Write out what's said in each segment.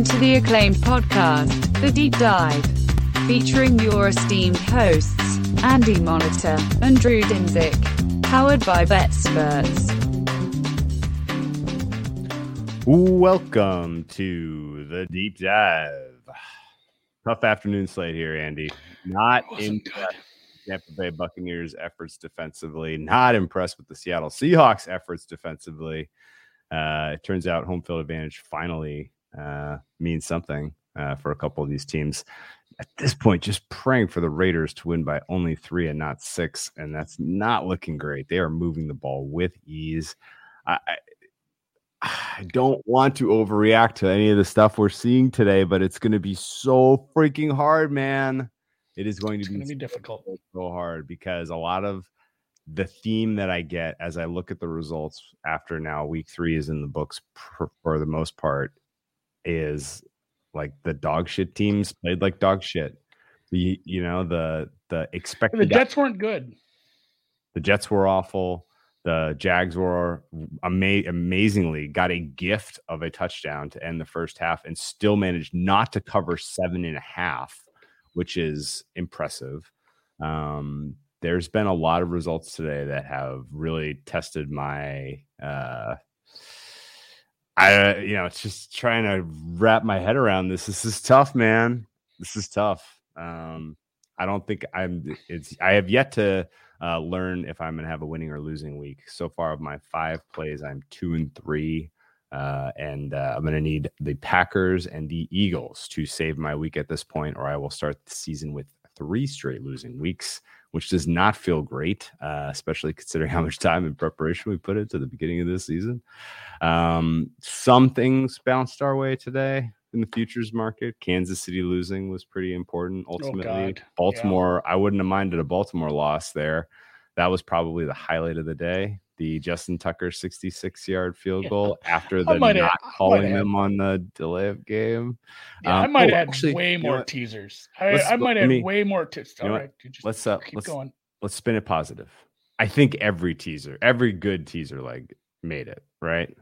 Welcome to the acclaimed podcast, The Deep Dive, featuring your esteemed hosts, Andy Monitor and Drew Dinzik, powered by BetSperts. Welcome to the deep dive. Tough afternoon slate here, Andy. Not in Tampa Bay Buccaneers' efforts defensively. Not impressed with the Seattle Seahawks' efforts defensively. Uh, it turns out home field advantage finally uh, means something uh, for a couple of these teams. At this point, just praying for the Raiders to win by only three and not six, and that's not looking great. They are moving the ball with ease. I, I don't want to overreact to any of the stuff we're seeing today, but it's going to be so freaking hard, man. It is going to be, be difficult. so, so hard because a lot of the theme that I get as I look at the results after now week three is in the books for, for the most part is like the dog shit teams played like dog shit. The you know the the expected The Jets weren't good. the Jets were awful. The Jags were ama- amazingly got a gift of a touchdown to end the first half and still managed not to cover seven and a half, which is impressive. Um, there's been a lot of results today that have really tested my uh I you know it's just trying to wrap my head around this. This is tough, man. This is tough. Um I don't think I'm it's I have yet to uh, learn if I'm going to have a winning or losing week. So far, of my five plays, I'm two and three. Uh, and uh, I'm going to need the Packers and the Eagles to save my week at this point, or I will start the season with three straight losing weeks, which does not feel great, uh, especially considering how much time and preparation we put into the beginning of this season. Um, some things bounced our way today in the futures market. Kansas City losing was pretty important ultimately. God, yeah. Baltimore, I wouldn't have minded a Baltimore loss there. That was probably the highlight of the day. The Justin Tucker 66 yard field Yeah. goal after the might have- not calling them on the delay of game. Yeah, I Um, might oh, had actually, way you know more teasers. I, I might have me- way more you know All right, you just Let's uh, keep let's going. let's spin it positive. I think every teaser, every good teaser leg made it, right?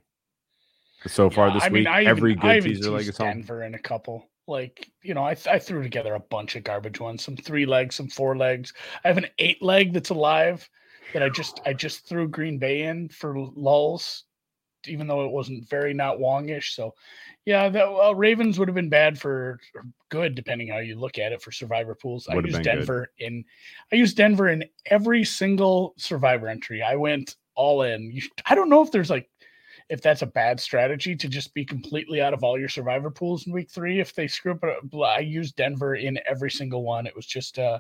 So far Yeah, this I mean, week, I every even, good even teaser leg is home. Denver in a couple. Like you know, I th- I threw together a bunch of garbage ones. Some three legs, some four legs. I have an eight leg that's alive that I just I just threw Green Bay in for lulls, even though it wasn't very not Wongish. So yeah, the well, Ravens would have been bad for or good depending how you look at it for survivor pools. I Would have used been good. Denver in I used Denver in every single survivor entry. I went all in. You, I don't know if there's like if that's a bad strategy to just be completely out of all your survivor pools in week three. If they screw up, I used Denver in every single one. It was just uh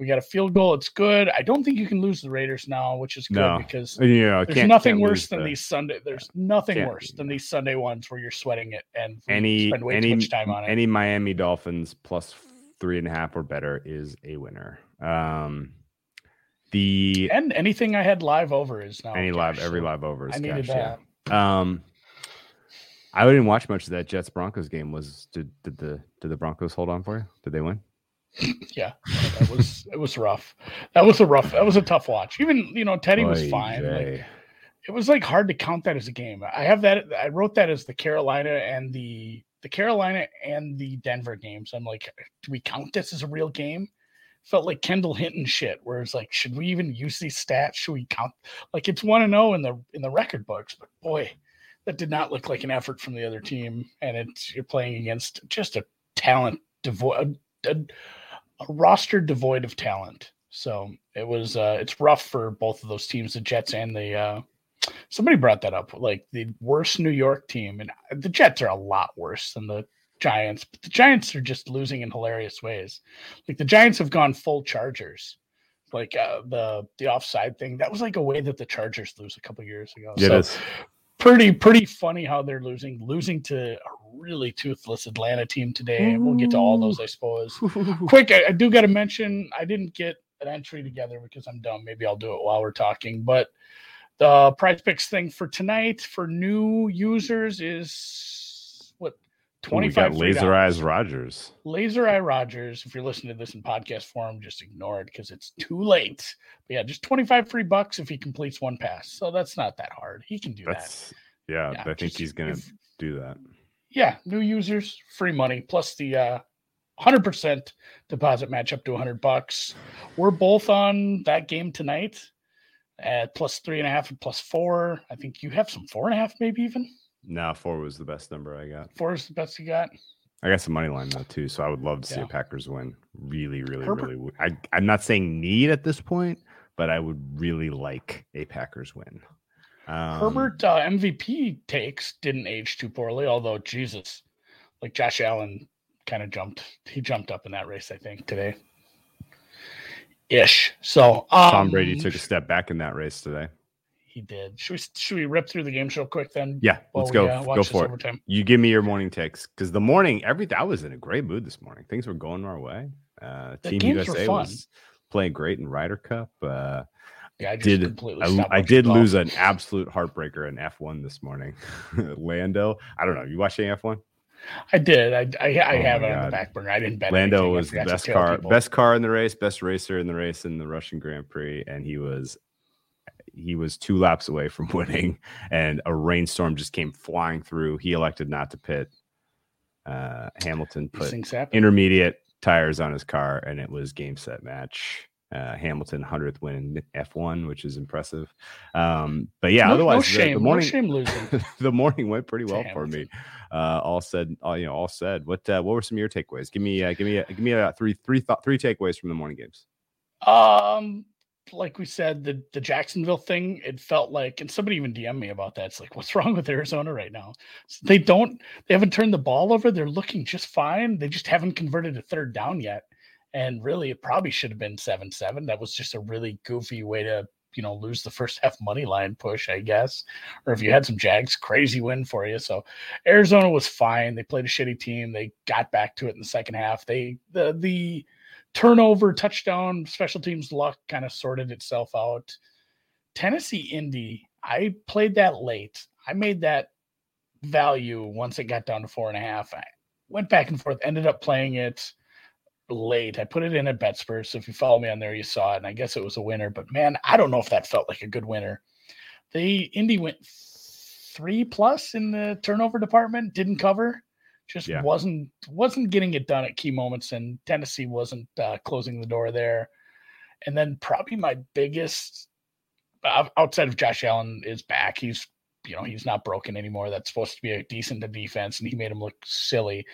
we got a field goal. It's good. I don't think you can lose the Raiders now, which is good No. because know, there's can't- nothing worse than the- these Sunday. There's nothing Can't- worse than these Sunday ones where you're sweating it and any spend way any too much time on it. any Miami Dolphins plus three and a half or better is a winner. Um, the and anything I had live over is now any live every live over is I needed cash, yeah. that. Um, I didn't watch much of that Jets Broncos game. Was did did the did the Broncos hold on for you? Did they win? Yeah, that was it was rough. That was a rough. That was a tough watch. Even you know Teddy was Oy fine. Like, it was like hard to count that as a game. I have that. I wrote that as the Carolina and the the Carolina and the Denver games. I'm like, do we count this as a real game? Felt like Kendall Hinton shit, where it's like, should we even use these stats? Should we count? Like it's one and zero in the in the record books, but boy, that did not look like an effort from the other team. And it's you're playing against just a talent devoid, a, roster devoid of talent. So it was uh it's rough for both of those teams, the Jets and the uh somebody brought that up, like the worst New York team, and the Jets are a lot worse than the Giants, but the Giants are just losing in hilarious ways. Like the Giants have gone full Chargers. Like uh, the the offside thing, that was like a way that the Chargers lose a couple years ago. Yeah, So, it is. pretty pretty funny how they're losing, losing to a really toothless Atlanta team today. And we'll get to all those, I suppose quick I, I do got to mention i didn't get an entry together because i'm dumb maybe i'll do it while we're talking but the PrizePicks thing for tonight for new users is what Ooh, we 25 got Laser. Eyes Rogers. laser eye rogers if you're listening to this in podcast form just ignore it because it's too late but yeah just 25 free bucks if he completes one pass so that's not that hard he can do that yeah. Yeah, I think just he's gonna if- do that. Yeah, new users, free money, plus the uh, 100% deposit match up to 100 bucks. We're both on that game tonight at plus three and a half and plus four. I think you have some four and a half, maybe even. No, four was the best number I got. Four is the best you got. I got some money line though too, so I would love to see Yeah. a Packers win. Really, really, Herbert- really. I'm not saying need at this point, but I would really like a Packers win. Um, Herbert uh, MVP takes didn't age too poorly, although Jesus, like Josh Allen kind of jumped. He jumped up in that race, I think, today. Ish. So um, Tom Brady took a step back in that race today. He did. Should we should we rip through the games real quick then? Yeah, let's we, go. uh, go for it. overtime? You give me your morning takes because the morning, everything. I was in a great mood this morning. Things were going our way. Uh, Team USA was playing great in Ryder Cup. Uh, Yeah, I just did completely I, I did golf. lose an absolute heartbreaker in F1 this morning. Lando, I don't know. You watching F1? I did. I I, I Oh have it on the back burner. I didn't bet. Lando anything. Was the best car, people. best car in the race, best racer in the race in the Russian Grand Prix, and he was he was two laps away from winning, and a rainstorm just came flying through. He elected not to pit. Uh, Hamilton put intermediate tires on his car, and it was game set match. Uh, Hamilton hundredth win in F1, which is impressive. Um, but yeah, no, otherwise no the- shame. the morning no shame losing. the morning went pretty well for me. Uh, all said, all you know, all said. What uh, what were some of your takeaways? Give me, uh, give me, a, give me a three, three, thought, three takeaways from the morning games. Um, like we said, the the Jacksonville thing, it felt like, and somebody even DM'd me about that. It's like, what's wrong with Arizona right now? They don't, they haven't turned the ball over. They're looking just fine. They just haven't converted a third down yet. And really, it probably should have been seven seven. That was just a really goofy way to, you know, lose the first half money line push, I guess. Or if you had some Jags, crazy win for you. So Arizona was fine. They played a shitty team. They got back to it in the second half. They the the turnover, touchdown, special teams luck kind of sorted itself out. Tennessee Indy, I played that late. I made that value once it got down to four and a half. I went back and forth, ended up playing it late. I put it in at BetSperts. So if you follow me on there, you saw it. And I guess it was a winner. But man, I don't know if that felt like a good winner. The Indy went three plus in the turnover department, didn't cover just Yeah. wasn't wasn't getting it done at key moments and tennessee wasn't uh, closing the door there and then probably my biggest out- outside of josh allen is back he's you know he's not broken anymore that's supposed to be a decent defense and he made him look silly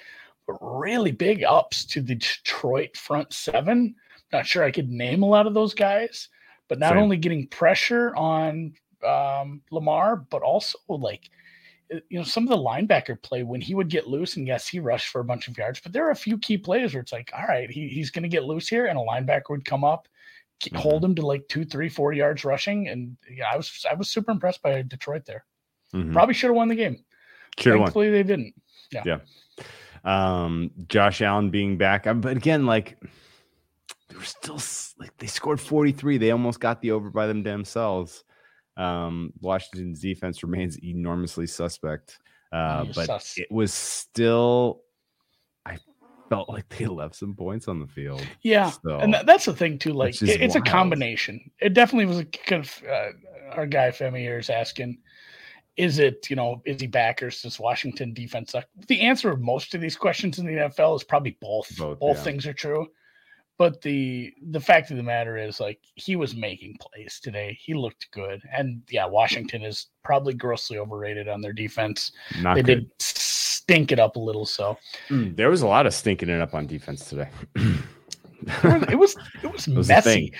really big ups to the detroit front seven not sure i could name a lot of those guys but not Same. only getting pressure on um, lamar but also like you know, some of the linebacker play when he would get loose, and yes, he rushed for a bunch of yards, but there are a few key plays where it's like, all right, he, he's going to get loose here, and a linebacker would come up, Mhm. hold him to like two, three, four yards rushing, and yeah, I was I was super impressed by Detroit there. Mhm. Probably should have won the game. Should have won. Thankfully, they didn't. Um, Josh Allen being back, Um, but again, like they were still like they scored 43. They almost got the over by them themselves. Um, Washington's defense remains enormously suspect, uh, Yeah, but sus. it was still. I felt like they left some points on the field. Yeah, So, and that, that's the thing too. Like it- it's a combination. It definitely was a kind of uh, our guy Femi here is asking, is it you know is he back or does Washington defense suck? The answer of most of these questions in the NFL is probably both. Both, Both yeah. things are true. But the the fact of the matter is, like he was making plays today. He looked good, and yeah, Washington is probably grossly overrated on their defense. not they good. did stink it up a little, so Mm, There was a lot of stinking it up on defense today. it was it was, It was messy.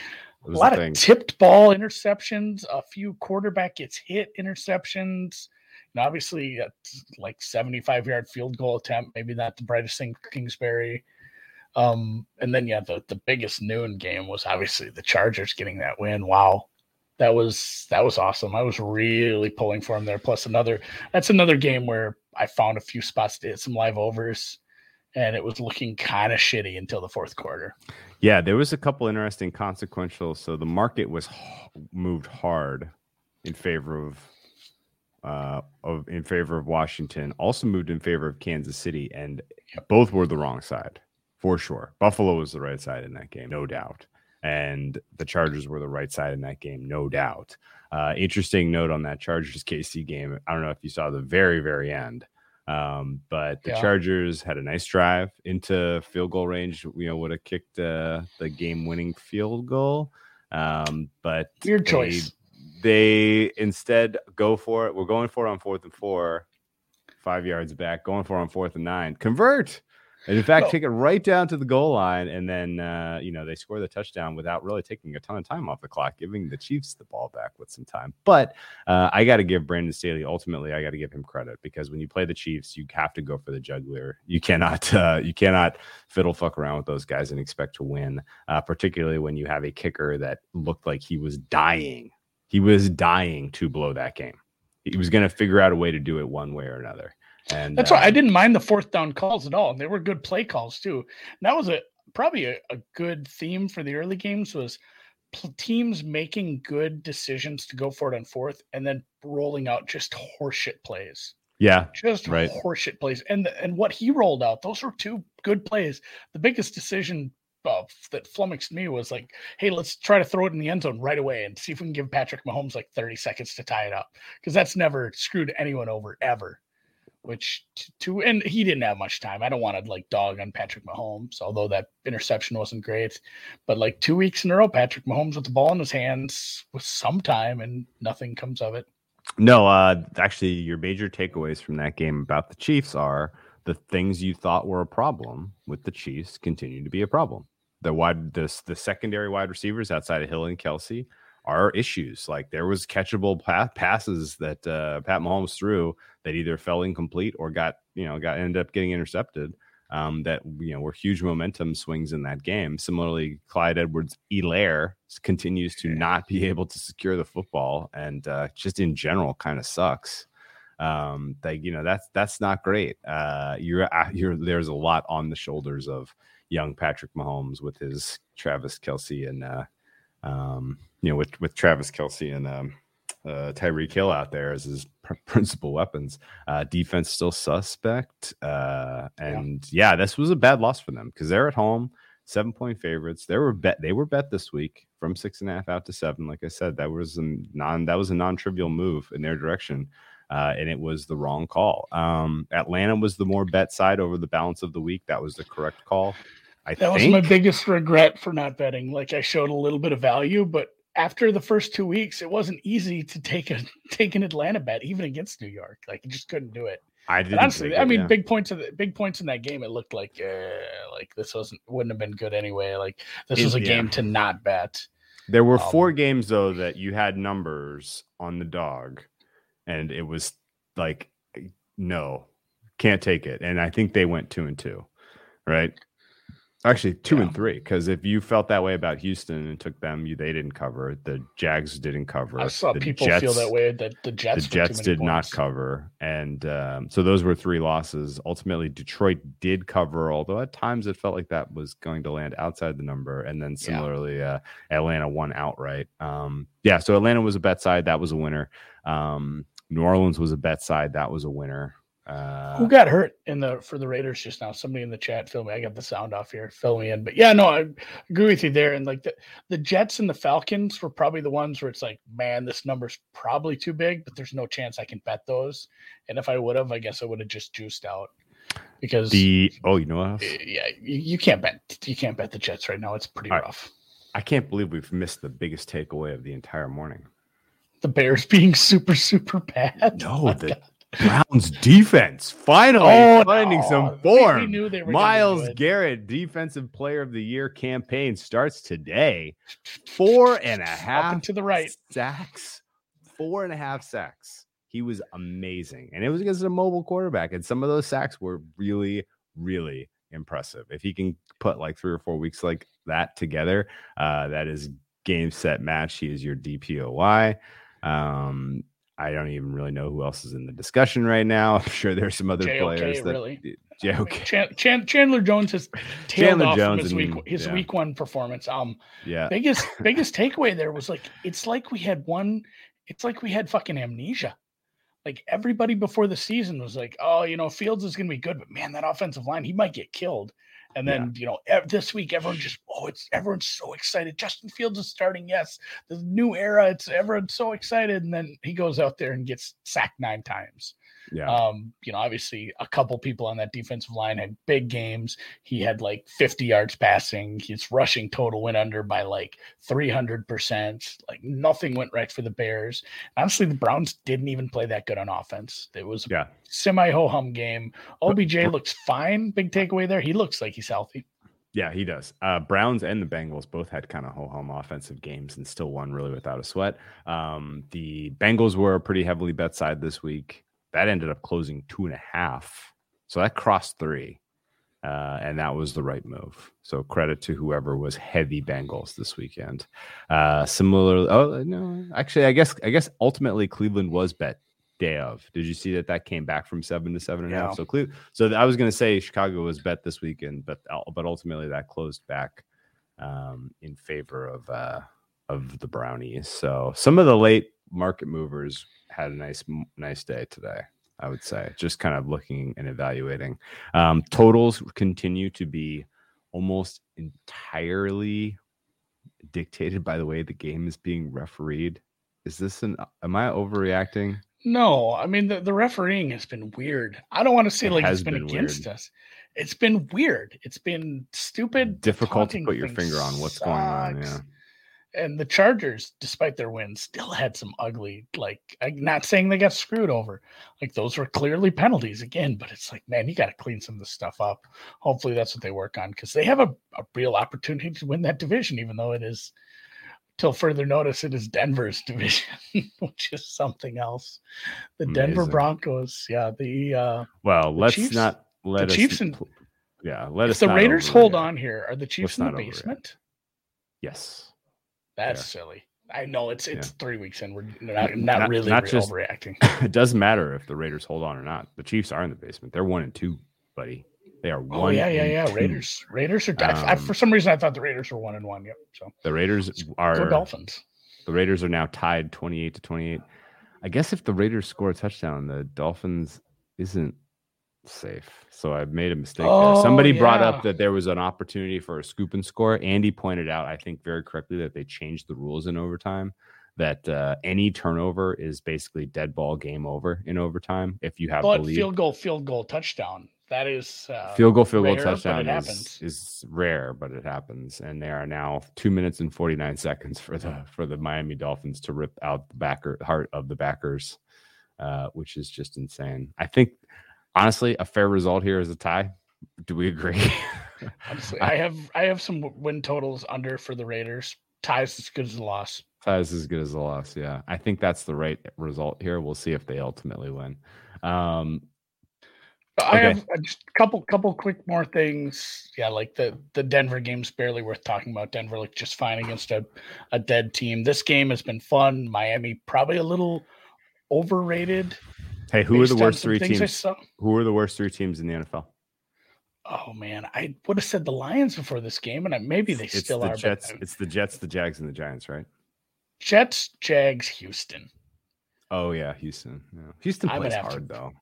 A lot of thing. tipped ball interceptions, a few quarterback gets hit interceptions. And obviously, like 75 yard field goal attempt, maybe not the brightest thing for Kingsbury. Um, and then, yeah, the, the biggest noon game was obviously the Chargers getting that win. Wow. That was that was awesome. I was really pulling for him there. Plus another that's another game where I found a few spots to hit some live overs, and it was looking kind of shitty until the fourth quarter. Yeah, there was a couple interesting consequential. So the market was moved hard in favor of uh of in favor of Washington, also moved in favor of Kansas City, and both were the wrong side for sure. Buffalo was the right side in that game, no doubt. And the Chargers were the right side in that game, no doubt. Uh, interesting note on that Chargers KC game. I don't know if you saw the very, very end Um, but the Yeah. Chargers had a nice drive into field goal range. You know, would have kicked uh, the game-winning field goal. Um, but Weird they- choice. They instead go for it. We're going for it on fourth and four, five yards back. Going for it on fourth and nine. Convert. And in fact, No. take it right down to the goal line, and then uh, you know they score the touchdown without really taking a ton of time off the clock, giving the Chiefs the ball back with some time. But uh, I got to give Brandon Staley ultimately. I got to give him credit because when you play the Chiefs, you have to go for the jugular. You cannot uh, you cannot fiddle fuck around with those guys and expect to win, uh, particularly when you have a kicker that looked like he was dying. He was dying to blow that game. He was going to figure out a way to do it one way or another. And That's uh, why I didn't mind the fourth down calls at all. They were good play calls too. And that was a probably a, a good theme for the early games was pl- teams making good decisions to go for it on fourth and then rolling out just horseshit plays. Yeah, Just Right. horseshit plays. And and what he rolled out, those were two good plays. The biggest decision uh, that flummoxed me was like, hey, let's try to throw it in the end zone right away and see if we can give Patrick Mahomes like 30 seconds to tie it up. Because that's never screwed anyone over ever. Which to and he didn't have much time. I don't want to like dog on Patrick Mahomes, although that interception wasn't great. But like two weeks in a row, Patrick Mahomes with the ball in his hands with some time and nothing comes of it. No, uh, actually, your major takeaways from that game about the Chiefs are the things you thought were a problem with the Chiefs continue to be a problem. The wide, the, the secondary wide receivers outside of Hill and Kelce are issues. Like there was catchable pa- passes that uh, Pat Mahomes threw that either fell incomplete or got you know got ended up getting intercepted. Um, that you know were huge momentum swings in that game. Similarly, Clyde Edwards Helaire continues to not be able to secure the football, and uh, just in general, kind of sucks. Um, like you know that's that's not great. Uh, you're uh, you're there's a lot on the shoulders of young Patrick Mahomes with his Travis Kelce and uh, um, you know with with Travis Kelce and um, uh, Tyreek Hill out there as his pr- principal weapons. Uh, defense still suspect, uh, and yeah. this was a bad loss for them because they're at home, seven point favorites. They were bet they were bet this week from six and a half out to seven. Like I said, that was a non that was a non trivial move in their direction. Uh, and it was the wrong call. Um, Atlanta was the more bet side over the balance of the week. That was the correct call. I That was my biggest regret for not betting. Like I showed a little bit of value, but after the first two weeks, it wasn't easy to take a take an Atlanta bet, even against New York. Like you just couldn't do it. I didn't. honestly, take I mean, yeah. big points of the big points in that game. It looked like uh, like this wasn't wouldn't have been good anyway. Like this It- was a yeah. game to not bet. There were Um, four games though that you had numbers on the dog, and it was like, no, can't take it. And I think they went two and two, right? Actually, two Yeah. and three. Because if you felt that way about Houston and took them, you they didn't cover. The Jags didn't cover. I saw the people feel that way. That the Jets the Jets did not cover, and um, so those were three losses. Ultimately, Detroit did cover, although at times it felt like that was going to land outside the number. And then similarly, uh, Atlanta won outright. Um, yeah, so Atlanta was a bet side, that was a winner. Um, New Orleans was a bet side, that was a winner. Uh, Who got hurt in the for the Raiders just now? Somebody in the chat, fill me. I got the sound off here. Fill me in. But yeah, no, I agree with you there. And like the, the Jets and the Falcons were probably the ones where it's like, man, this number's probably too big, but there's no chance I can bet those. And if I would have, I guess I would have just juiced out because the oh, you know what? yeah, you, you can't bet you can't bet the Jets right now. It's pretty All right. rough. I can't believe we've missed the biggest takeaway of the entire morning. The Bears being super super bad. No, the. Browns defense finally Oh, finding no. some form. We, knew they were Miles. Garrett, Defensive Player of the Year campaign starts today. Four and a half to the right. sacks. Four and a half sacks. He was amazing. And it was against a mobile quarterback. And some of those sacks were really, really impressive. If he can put like three or four weeks like that together, uh, that is game set match. He is your DPOY. Um, I don't even really know who else is in the discussion right now. I'm sure there's some other JOK, players that really. JOK. Chan, Chan, Chandler Jones has tailed Chandler off Jones his week and- his yeah. week one performance. Um, Yeah. biggest biggest takeaway there was like it's like we had one. It's like we had fucking amnesia. Like everybody before the season was like, oh, you know, Fields is going to be good, but man, that offensive line, he might get killed. And then you know, ev- this week everyone just oh, it's everyone's so excited. Justin Fields is starting. Yes, the new era. It's everyone's so excited, and then he goes out there and gets sacked nine times. Yeah. Um, you know, obviously a couple people on that defensive line had big games. He had like 50 yards passing. His rushing total went under by like 300%. Like nothing went right for the Bears. Honestly, the Browns didn't even play that good on offense. It was a yeah. semi ho hum game. OBJ looks fine. Big takeaway there. He looks like he's healthy. Yeah, he does. Uh, Browns and the Bengals both had kind of ho hum offensive games and still won really without a sweat. Um, the Bengals were a pretty heavily bet side this week. That ended up closing two and a half. So that crossed three. Uh, and that was the right move. So credit to whoever was heavy Bengals this weekend. Uh, similarly, oh no, actually, I guess I guess ultimately Cleveland was bet day of. Did you see that that came back from seven to seven and a half? Yeah. So Cle- so I was going to say Chicago was bet this weekend, but but ultimately that closed back um, in favor of uh, of the Brownies. So some of the late market movers had a nice nice day today. I would say just kind of looking and evaluating. Um, totals continue to be almost entirely dictated by the way the game is being refereed. Is this an? Am I overreacting? No, I mean the, the refereing has been weird. I don't want to say It like it's been, been against weird. us. It's been weird. It's been stupid. Difficult to put your finger on what's going on. Yeah. And the Chargers, despite their wins, still had some ugly, like I'm not saying they got screwed over. Like those were clearly penalties again, but it's like, man, you got to clean some of this stuff up. Hopefully that's what they work on because they have a, a real opportunity to win that division, even though it is till further notice it is Denver's division, which is something else. The Denver Broncos, yeah, the uh Well, let's Chiefs- not let the. Chiefs and- yeah, let if us. the Raiders hold on here, are the Chiefs in the basement? Yes. That's Yeah. silly. I know it's it's Yeah. three weeks in. We're not, not, Not- really not re- just- overreacting. it doesn't matter if the Raiders hold on or not. The Chiefs are in the basement. They're one and two, buddy. They are Oh one. yeah, yeah, and yeah. two. Raiders, Raiders are. I, I, Um, for some reason, I thought the Raiders were one and one. Yep. So The Raiders go are. Dolphins. The Raiders are now tied twenty-eight to twenty-eight. I guess if the Raiders score a touchdown, the Dolphins isn't safe. So I've made a mistake Oh, there. Somebody brought up that there was an opportunity for a scoop and score. Andy pointed out, I think very correctly, that they changed the rules in overtime. That uh, any turnover is basically dead ball game over in overtime. If you have But field goal, field goal, touchdown. That is uh, field goal, field goal rare, it touchdown is, is rare, but it happens. And they are now two minutes and forty nine seconds for the for the Miami Dolphins to rip out the backer heart of the backers, uh, which is just insane. I think honestly, a fair result here is a tie. Do we agree? Honestly, I have I have some win totals under for the Raiders. Ties as good as a loss. tie is as good as a loss. Yeah, I think that's the right result here. We'll see if they ultimately win. Um, I Okay. have uh, just a couple couple quick more things. Yeah, like the the Denver game's barely worth talking about. Denver looked just fine against a, a dead team. This game has been fun. Miami probably a little overrated. Hey, who are the worst three teams? Who are the worst three teams in the NFL? Oh man, I would have said the Lions before this game, and I, maybe they It's still the are. Jets. but It's the Jets, the Jags, and the Giants, right? Jets, Jags, Houston. Oh yeah, Houston. Yeah. Houston plays have to- hard though.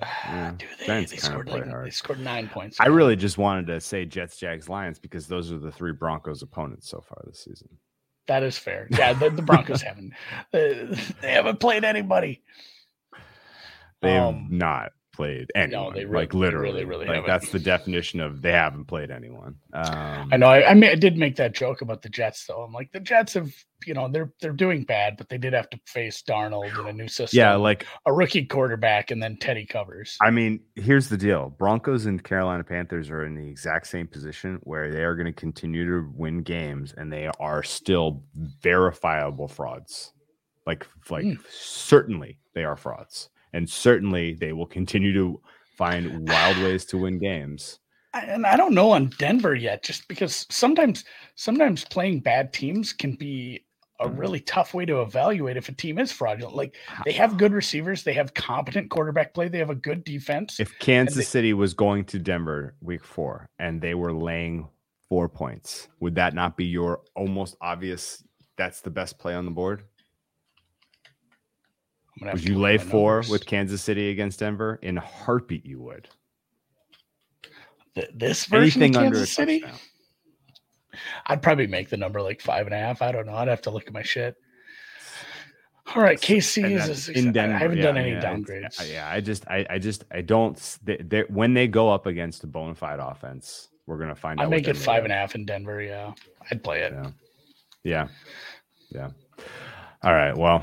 Yeah, Do they? Giants They scored like hard. they scored nine points. I really just wanted to say Jets, Jags, Lions because those are the three Broncos opponents so far this season. that is fair. Yeah, the, the Broncos haven't uh, they haven't played anybody. They have Um, not played anyone. they re- like they really, literally, really like haven't. that's the definition of they haven't played anyone. Um, I know. I, I mean, I did make that joke about the Jets, though. I'm like, the Jets have, you know, they're they're doing bad, but they did have to face Darnold in a new system. Yeah, like a rookie quarterback, and then Teddy covers. I mean, here's the deal: Broncos and Carolina Panthers are in the exact same position where they are going to continue to win games, and they are still verifiable frauds. Like, like Mm. certainly they are frauds, and certainly they will continue to find wild ways to win games. And I don't know on Denver yet, just because sometimes sometimes playing bad teams can be a Mhm. really tough way to evaluate if a team is fraudulent. Like they have good receivers, they have competent quarterback play, they have a good defense. If Kansas they- City was going to Denver week four and they were laying four points, would that not be your almost obvious? That's the best play on the board. I'm gonna have Would you lay four numbers. with Kansas City against Denver? In a heartbeat, you would. Th- this version Anything of under Kansas City? touchdown. I'd probably make the number like five and a half. I don't know. I'd have to look at my shit. All right, KC is then a, in Denver. I haven't yeah, done any yeah, downgrades. Uh, yeah, I just, I, I just, I don't. They, they, when they go up against a bona fide offense, we're gonna find out. I make it they're five made and a of. half in Denver. Yeah, I'd play it. Yeah, yeah, yeah. All right. Well,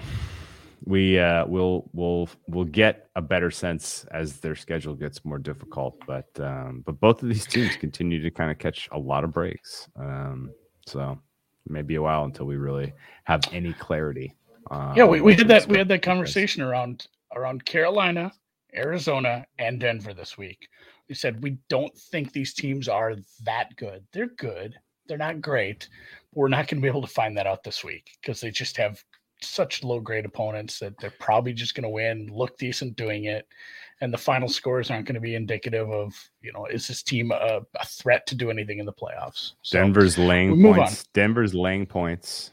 we uh, will we'll we'll get a better sense as their schedule gets more difficult. But um, but both of these teams continue to kind of catch a lot of breaks. Um, so maybe a while until we really have any clarity. Uh, yeah, we, we had that we had that conversation around around Carolina, Arizona, and Denver this week. We said we don't think these teams are that good. They're good. They're not great. We're not going to be able to find that out this week because they just have such low grade opponents that they're probably just going to win, look decent doing it, and the final scores aren't going to be indicative of you know is this team a, a threat to do anything in the playoffs. So, Denver's laying points. Denver's laying points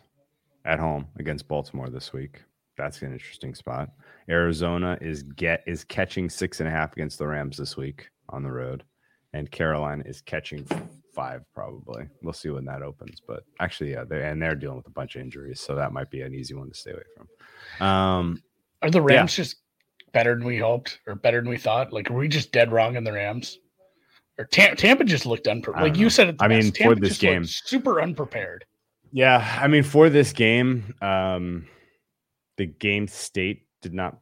at home against Baltimore this week. That's an interesting spot. Arizona is get is catching six and a half against the Rams this week on the road, and Carolina is catching five probably. We'll see when that opens. But actually, yeah, they and they're dealing with a bunch of injuries, so that might be an easy one to stay away from. Um, Are the Rams just better than we hoped or better than we thought? Like, were we just dead wrong in the Rams? Or Tam- Tampa just looked unprepared. Like don't you said, I mean, best. for Tampa this game- super unprepared. Yeah, I mean, for this game, um, the game state did not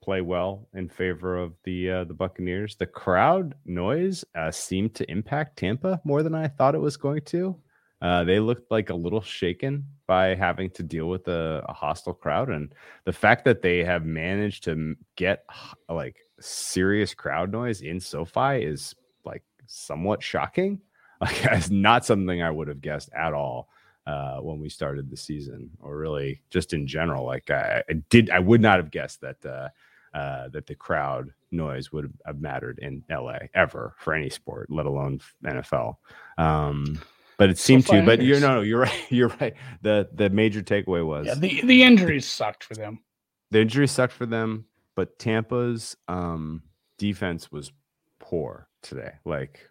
play well in favor of the uh, the Buccaneers. The crowd noise uh, seemed to impact Tampa more than I thought it was going to. Uh, they looked like a little shaken by having to deal with a, a hostile crowd, and the fact that they have managed to get like serious crowd noise in SoFi is like somewhat shocking. Like, it's not something I would have guessed at all uh, when we started the season, or really just in general. Like I, I did, I would not have guessed that uh, uh, that the crowd noise would have mattered in LA ever for any sport, let alone NFL. Um, but it seemed to. But you're no, no, you're right. You're right. The the major takeaway was Yeah, the, the injuries sucked for them. the injuries sucked for them, but Tampa's um, defense was poor today. Like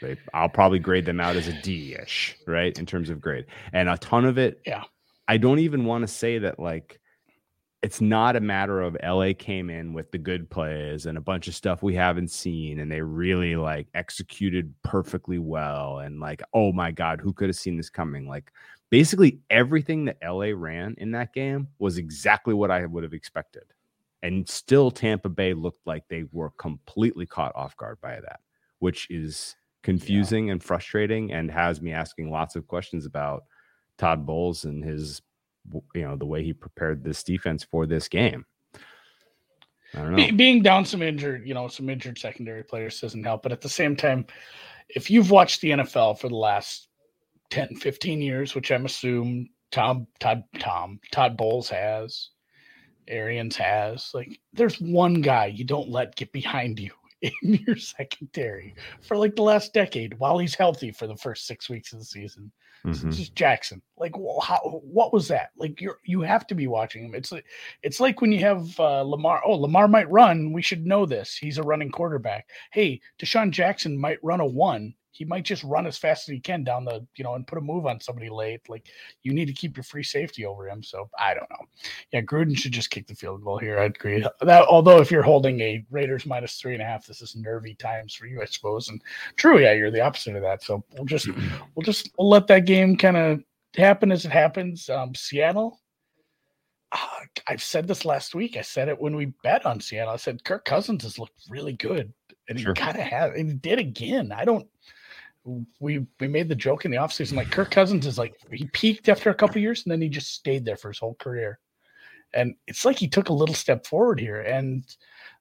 they, I'll probably grade them out as a D ish, right, in terms of grade, and a ton of it. Yeah. I don't even want to say that like it's not a matter of LA came in with the good plays and a bunch of stuff we haven't seen and they really like executed perfectly well and like oh my god who could have seen this coming like basically everything that LA ran in that game was exactly what I would have expected and still Tampa Bay looked like they were completely caught off guard by that which is confusing and frustrating and has me asking lots of questions about Todd Bowles and his, you know, the way he prepared this defense for this game. I don't know. Be, being down some injured, you know, some injured secondary players doesn't help. But at the same time, if you've watched the NFL for the last 10, 15 years, which I'm assuming Tom, Todd, Tom, Todd Bowles has, Arians has, like, there's one guy you don't let get behind you in your secondary for like the last decade while he's healthy for the first six weeks of the season. It's Mhm. just Jackson. Like, how? What was that? Like, you're you have to be watching him. It's like it's like when you have uh, Lamar. Oh, Lamar might run. We should know this. He's a running quarterback. Hey, DeSean Jackson might run a one. He might just run as fast as he can down the, you know, and put a move on somebody late. Like, you need to keep your free safety over him. So I don't know. Yeah, Gruden should just kick the field goal here. I'd agree. That although if you're holding a Raiders minus three and a half, this is nervy times for you, I suppose. And true, yeah, you're the opposite of that. So we'll just we'll just we'll let that game kind of happen as it happens. Um, Seattle. Uh, I've said this last week. I said it when we bet on Seattle. I said Kirk Cousins has looked really good, and Sure. he kind of has. And he did again. I don't. We we made the joke in the offseason like Kirk Cousins is like he peaked after a couple years and then he just stayed there for his whole career, and it's like he took a little step forward here. And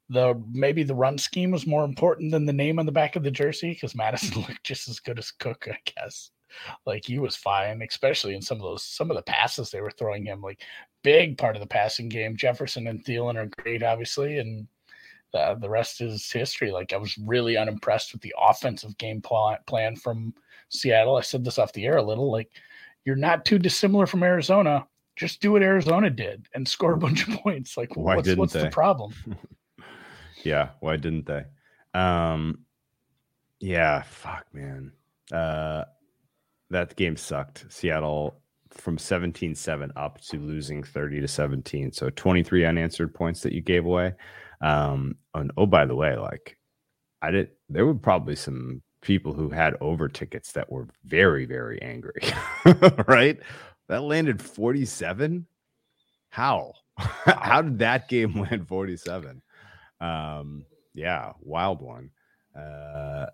the maybe the run scheme was more important than the name on the back of the jersey because Mattison looked just as good as Cook, I guess. Like he was fine, especially in some of those some of the passes they were throwing him. Like big part of the passing game. Jefferson and Thielen are great, obviously, and uh, the rest is history. Like I was really unimpressed with the offensive game plan plan from Seattle. I said this off the air a little. Like you're not too dissimilar from Arizona. Just do what Arizona did and score a bunch of points. Like Why what's, didn't what's they? the problem? Yeah, why didn't they? Um yeah, fuck man. Uh that game sucked. Seattle from 17-7 up to losing 30 to 17. So 23 unanswered points that you gave away. Um, and oh, by the way, like I did, there were probably some people who had over tickets that were very, very angry. right? That landed 47. How? How did that game land 47? Um, yeah, wild one. Uh,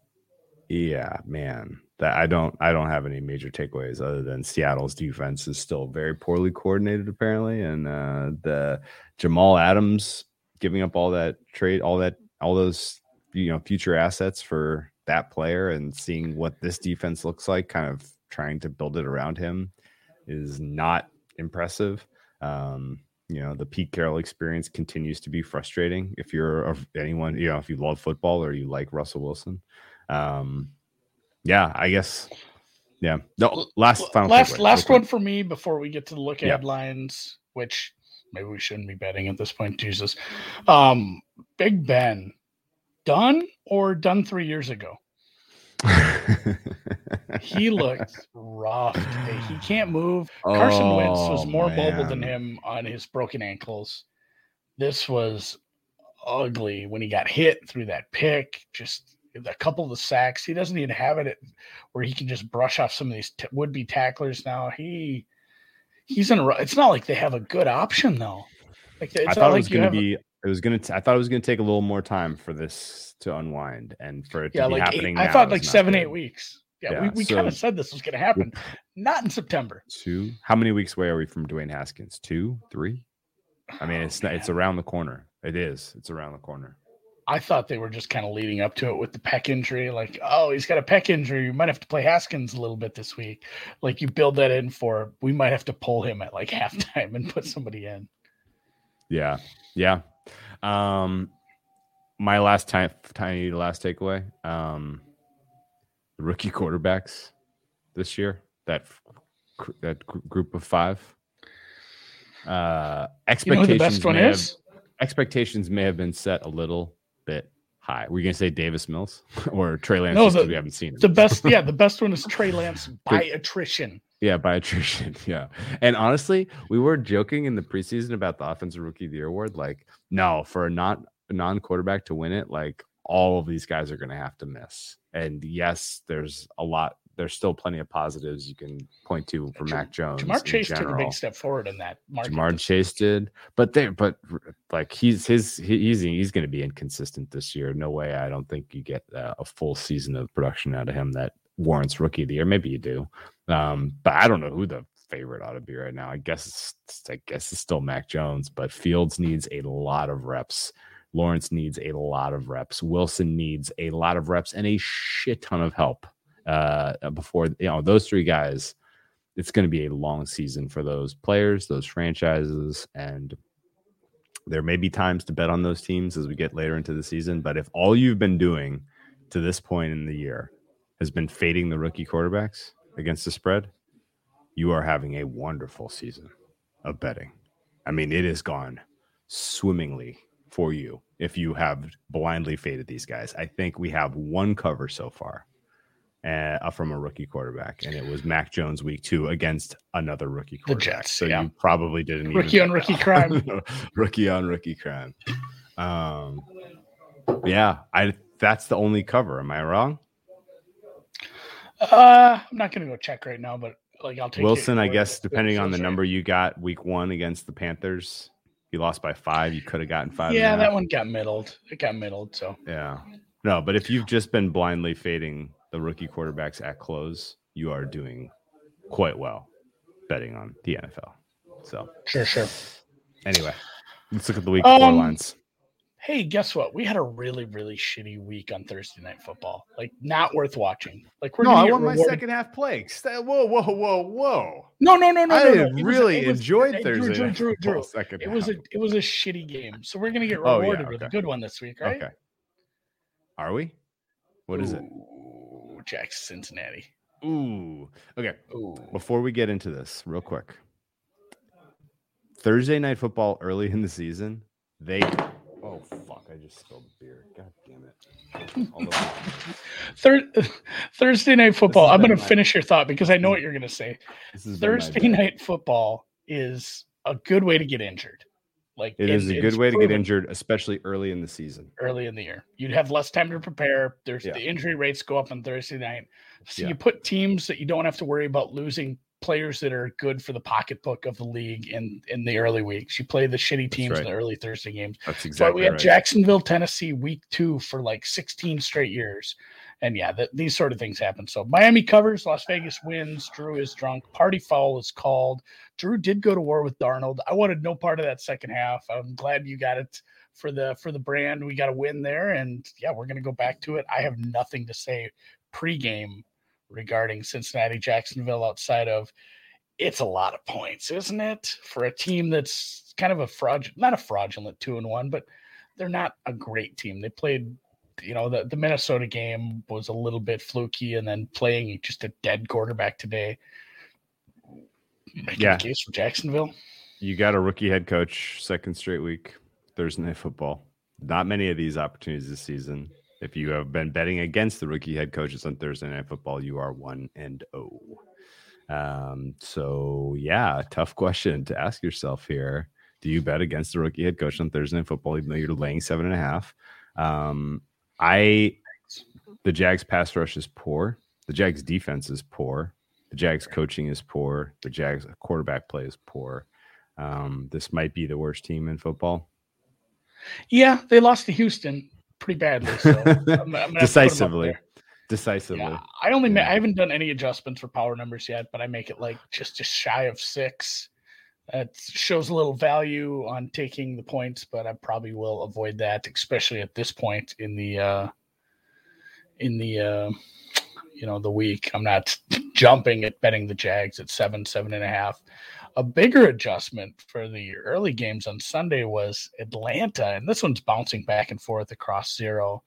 yeah, man. That I don't I don't have any major takeaways other than Seattle's defense is still very poorly coordinated apparently, and uh, the Jamal Adams giving up all that trade, all that, all those you know future assets for that player, and seeing what this defense looks like, kind of trying to build it around him, is not impressive. Um, you know the Pete Carroll experience continues to be frustrating if you're of anyone you know if you love football or you like Russell Wilson. Um, yeah, I guess. Yeah. No, last final last last one for me before we get to the look yeah. headlines, which maybe we shouldn't be betting at this point. Jesus, um, Big Ben, done or done three years ago? he looked rough today. He can't move. Carson oh, Wentz was more man. mobile than him on his broken ankles. This was ugly when he got hit through that pick. Just a couple of the sacks. He doesn't even have it where he can just brush off some of these t- would-be tacklers. Now he he's in a. It's not like they have a good option though. Like I thought it was going to be. It was going to. I thought it was going to take a little more time for this to unwind and for it yeah, to be like happening. Eight, I thought like seven, good. eight weeks. Yeah, yeah we, we so, kind of said this was going to happen. Not in September. Two. How many weeks away are we from Dwayne Haskins? Two, three. I mean, it's oh, it's around the corner. It is. It's around the corner. I thought they were just kind of leading up to it with the pec injury. Like, oh, he's got a pec injury. You might have to play Haskins a little bit this week. Like, you build that in for we might have to pull him at like halftime and put somebody in. Yeah. Yeah. Um, my last time, tiny last takeaway. Um, the rookie quarterbacks this year. That that group of five. Uh, expectations. You know the best one is. Have, expectations may have been set a little bit high. Were you gonna say Davis Mills or Trey Lance? No, the, we haven't seen the best. Yeah, the best one is Trey Lance by attrition. Yeah, by attrition. Yeah, and honestly, we were joking in the preseason about the offensive rookie of the year award. Like, no, for a not non quarterback to win it, like all of these guys are gonna have to miss. And yes, there's a lot there's still plenty of positives you can point to for Mac Jones. Ja'Marr Chase took a big step forward in that. Ja'Marr Chase did, but there, but like he's his he's he's going to be inconsistent this year. No way. I don't think you get uh, a full season of production out of him that warrants rookie of the year. Maybe you do, um, but I don't know who the favorite ought to be right now. I guess it's, I guess it's still Mac Jones, but Fields needs a lot of reps. Lawrence needs a lot of reps. Wilson needs a lot of reps and a shit ton of help uh, before you know those three guys. It's going to be a long season for those players, those franchises, and there may be times to bet on those teams as we get later into the season. But if all you've been doing to this point in the year has been fading the rookie quarterbacks against the spread, you are having a wonderful season of betting. I mean, it has gone swimmingly for you if you have blindly faded these guys. I think we have one cover so far uh, from a rookie quarterback, and it was Mac Jones week two against another rookie quarterback. The Jets, so yeah. you probably didn't rookie on rookie crime, rookie on rookie crime. Um, yeah, I that's the only cover. Am I wrong? Uh, I'm not gonna go check right now, but like I'll take Wilson. I guess depending on the number you got week one against the Panthers, you lost by five. You could have gotten five. Yeah, that one got middled. It got middled. So yeah, no. But if you've just been blindly fading the rookie quarterbacks at close, you are doing quite well betting on the NFL. So sure, sure. Anyway, let's look at the week um, four lines. Hey, guess what? We had a really, really shitty week on Thursday night football. Like, not worth watching. Like, we're no, I want my second half plays. Whoa, whoa, whoa, whoa! No, no, no, no. I no, no. really was, enjoyed was, Thursday. Drew, Drew, Drew, Drew. Second it was a, it was a shitty game. So we're gonna get rewarded oh, yeah, okay. with a good one this week, right? Okay. Are we? What is Ooh. it? Jack Cincinnati. Ooh. Okay. Ooh. Before we get into this, real quick. Thursday night football early in the season, they oh fuck, I I just spilled beer. God damn it. All the way. Thir- Thursday night football. I'm going to my- finish your thought because I know what you're going to say. This has Thursday night football is a good way to get injured. Like It is a good way to get injured, especially early in the season. early in the year. You'd have less time to prepare. There's Yeah. the injury rates go up on Thursday night. So Yeah. you put teams that you don't have to worry about losing players that are good for the pocketbook of the league in in the early weeks. You play the shitty teams in the early Thursday games. That's exactly we had right. Jacksonville, Tennessee, week two for like 16 straight years. And yeah, that these sort of things happen. So Miami covers, Las Vegas wins. Drew is drunk. Party foul is called. Drew did go to war with Darnold. I wanted no part of that second half. I'm glad you got it for the for the brand. We got a win there, and yeah, we're gonna go back to it. I have nothing to say pregame regarding Cincinnati Jacksonville outside of it's a lot of points, isn't it? For a team that's kind of a fraud, not a fraudulent two and one, but they're not a great team. They played, you know, the, the Minnesota game was a little bit fluky, and then playing just a dead quarterback today. Making Yeah. a case for Jacksonville. You got a rookie head coach, second straight week, Thursday night football. Not many of these opportunities this season. If you have been betting against the rookie head coaches on Thursday night football, you are one and oh. Um, so yeah, tough question to ask yourself here. Do you bet against the rookie head coach on Thursday night football, even though you're laying seven and a half? Um, I the Jags pass rush is poor. The Jags defense is poor. The Jags coaching is poor. The Jags quarterback play is poor. Um, this might be the worst team in football. Yeah, they lost to Houston pretty badly. So I'm- I'm gonna have to put 'em up Decisively. Decisively. Yeah, I only ma- Yeah. I haven't done any adjustments for power numbers yet, but I make it like just just shy of six. That shows a little value on taking the points, but I probably will avoid that, especially at this point in the uh in the uh you know the week. I'm not jumping at betting the Jags at seven, seven and a half. A bigger adjustment for the early games on Sunday was Atlanta, and this one's bouncing back and forth across zero.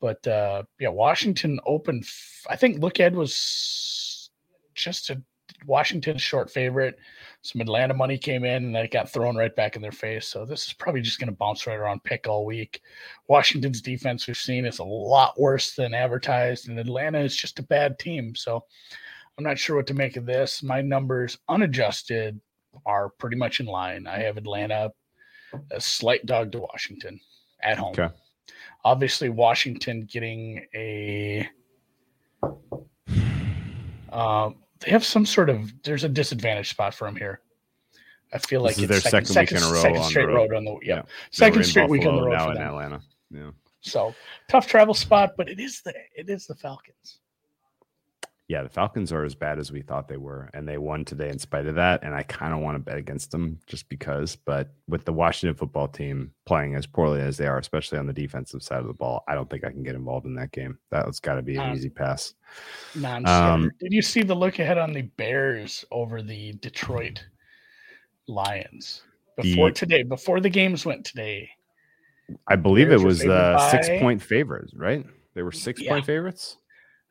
But uh, yeah, Washington opened. f- I think Look Ed was just a Washington's short favorite. Some Atlanta money came in and that got thrown right back in their face. So this is probably just going to bounce right around pick all week. Washington's defense we've seen is a lot worse than advertised, and Atlanta is just a bad team. So I'm not sure what to make of this. My numbers unadjusted are pretty much in line. I have Atlanta a slight dog to Washington at home. Okay. Obviously, Washington getting a. Um, they have some sort of. There's a disadvantage spot for them here. I feel like This is it's their second week in a row second on the straight road. road on the yeah, Yeah. Second straight week on the road now in. Atlanta. Yeah. So tough travel spot, but it is the it is the Falcons. Yeah, the Falcons are as bad as we thought they were, and they won today in spite of that. And I kind of want to bet against them just because. But with the Washington football team playing as poorly as they are, especially on the defensive side of the ball, I don't think I can get involved in that game. That's got to be an Um, easy pass. Um, Did you see the look ahead on the Bears over the Detroit Lions before The- today? Before the games went today, I believe Bears it was favored uh, six point favorites, right? They were six Yeah. point favorites.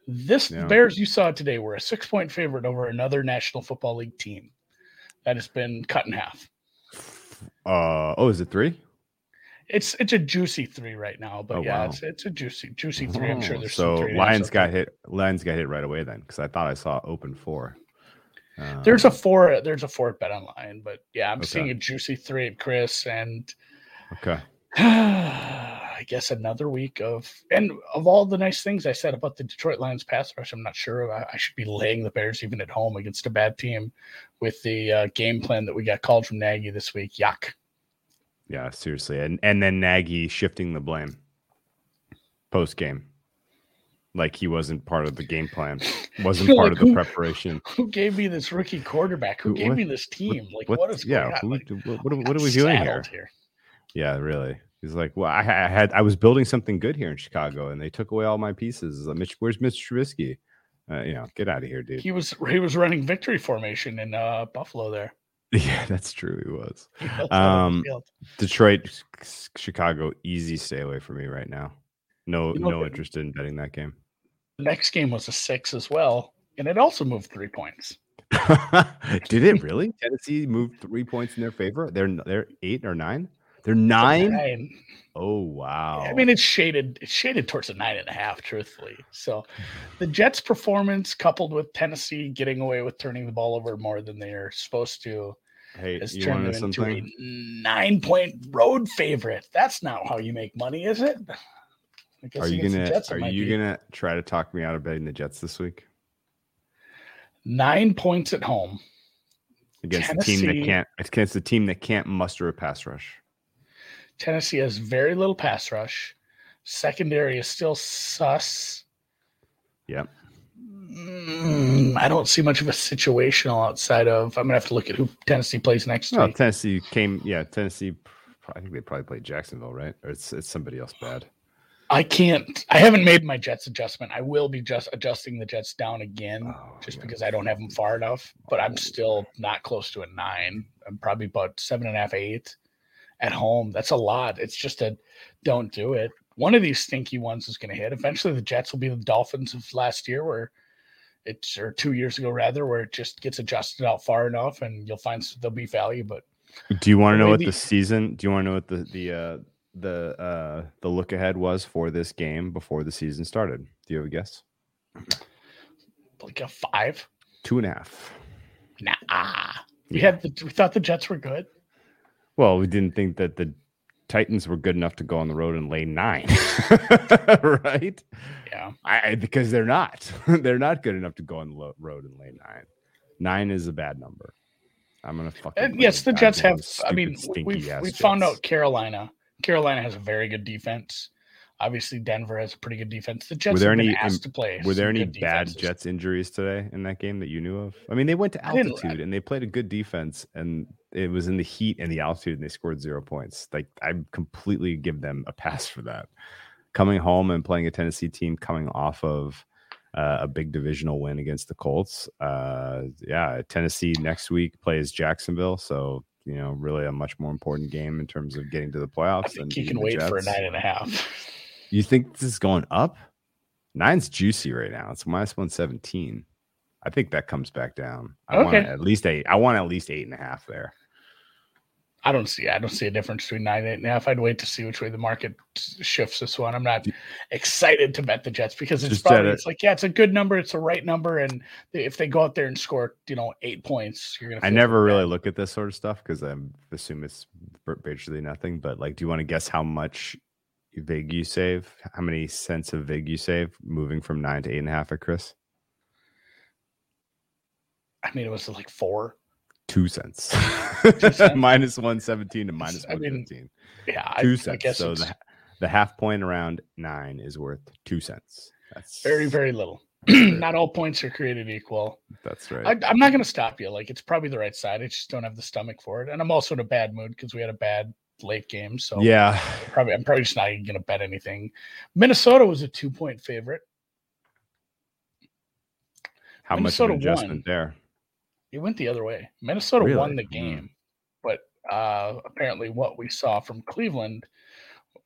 This Yeah. Bears you saw today were a six point favorite over another National Football League team that has been cut in half. Uh oh, is it three? It's it's a juicy three right now, but Oh, yeah, wow. it's it's a juicy juicy three. I'm sure Oh, there's so some three Lions got hit. Lions got hit right away then because I thought I saw open four. There's a four. There's a four bet online, but yeah, I'm Okay. seeing a juicy three at Circa, and okay. I guess another week of and of all the nice things I said about the Detroit Lions pass rush, I'm not sure I, I should be laying the Bears even at home against a bad team with the uh, game plan that we got called from Nagy this week. Yuck. Yeah, seriously, and and then Nagy shifting the blame post game, like he wasn't part of the game plan, wasn't Like part of the who- preparation. Who gave me this rookie quarterback? Who, Who- gave what- me this team? Like what, what is yeah, going on? who- Like, what, what, are- what are we doing here? saddled Yeah, really. He's like, well, I, I had I was building something good here in Chicago, and they took away all my pieces. Uh, Mitch, where's Mitch Trubisky? Uh, you know, get out of here, dude. He was he was running victory formation in uh, Buffalo there. yeah, that's true. He was. He was out on the Um. Detroit, Chicago, easy stay away from me right now. No, You know, no interest in betting that game. The next game was a six as well, and it also moved three points. Did it really? Tennessee moved three points in their favor. They're they're eight or nine. They're nine. Nine. Oh wow. I mean, it's shaded. It's shaded towards a nine and a half, truthfully. So, the Jets' performance, coupled with Tennessee getting away with turning the ball over more than they are supposed to, hey, has you turned them into something? a nine-point road favorite. That's not how you make money, is it? Are you gonna Jets, are you be. gonna try to talk me out of betting the Jets this week nine points at home? against the team that can't against the team that can't muster a pass rush? Tennessee has very little pass rush. Secondary is still sus. Yep. Mm, I don't see much of a situational outside of. I'm gonna have to look at who Tennessee plays next Well, week. Tennessee came. Yeah, Tennessee. I think they probably played Jacksonville, right? Or it's it's somebody else bad. I can't. I haven't made my Jets adjustment. I will be just adjusting the Jets down again, Oh, just yeah. because I don't have them far enough. But I'm still not close to a nine. I'm probably about seven and a half, eight at home. That's a lot. It's just a don't do it. One of these stinky ones is going to hit. Eventually, the Jets will be the Dolphins of last year, where it's or two years ago rather, where it just gets adjusted out far enough, and you'll find there'll be value. But Do you want to know way what the- the season? Do you want to know what the the uh, the uh, the look ahead was for this game before the season started? Do you have a guess? like a five, Two and a half. nah. We Yeah. had the, we thought the Jets were good. Well, we didn't think that the Titans were good enough to go on the road and lay nine, right? Yeah. I I- because they're not. they're not good enough to go on the lo- road and lay nine. Nine is a bad number. I'm gonna fucking. And yes, the Jets have. I mean, we've we found out Carolina. Carolina has a very good defense. Obviously, Denver has a pretty good defense. The Jets were there any asked to play. Were there any bad defenses. Jets injuries today in that game that you knew of? I mean, they went to I altitude and they played a good defense, and it was in the heat and the altitude, and they scored zero points. Like I completely give them a pass for that. Coming home and playing a Tennessee team coming off of uh, a big divisional win against the Colts. Uh, yeah, Tennessee next week plays Jacksonville, so you know, really a much more important game in terms of getting to the playoffs. I think than you can wait the for a nine and a half. You think this is going up? Nine's juicy right now. It's minus one seventeen. I think that comes back down. I want Okay. at least eight. I want at least eight and a half there. I don't see. I don't see a difference between nine and eight and a half. I'd wait to see which way the market shifts this one. I'm not excited to bet the Jets because it's Just probably it's like yeah, it's a good number. It's a right number, and if they go out there and score, you know, eight points, you're gonna. I never good. really look at this sort of stuff because I assume it's basically nothing. But like, do you want to guess how much vig you save? How many cents of vig you save moving from nine to eight and a half at Circa? I mean, it was like four. Two cents. cents? minus one seventeen to minus I one mean. Yeah, Two I cents. guess so the the half point around nine is worth two cents. That's very, very little. not all points are created equal. That's right. I, I'm not going to stop you. Like it's probably the right side. I just don't have the stomach for it, and I'm also in a bad mood because we had a bad late game. So yeah. probably I'm probably just not even going to bet anything. Minnesota was a two point favorite. How much of an adjustment won. there? It went the other way. Minnesota won Really? the Hmm. game, but uh, apparently what we saw from Cleveland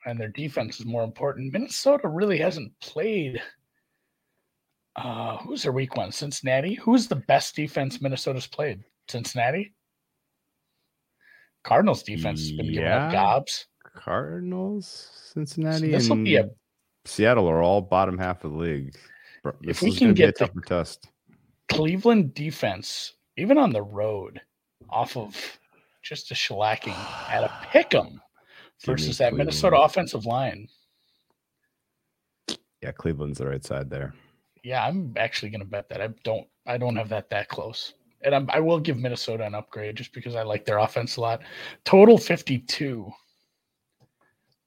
and their defense is more important. Minnesota really hasn't played. Uh, who's their weak one? Cincinnati. Who's the best defense Minnesota's played? Cincinnati. Cardinals defense has been giving Yeah. up gobs. Cardinals, Cincinnati, this'll and be a- Seattle are all bottom half of the league. This we is can gonna be a get the- tougher test. Cleveland defense, even on the road, off of just a shellacking at a pick 'em versus that Minnesota offensive line. Yeah, Cleveland's the right side there. Yeah, I'm actually going to bet that. I don't. I don't have that that close, and I'm, I will give Minnesota an upgrade just because I like their offense a lot. Total 52.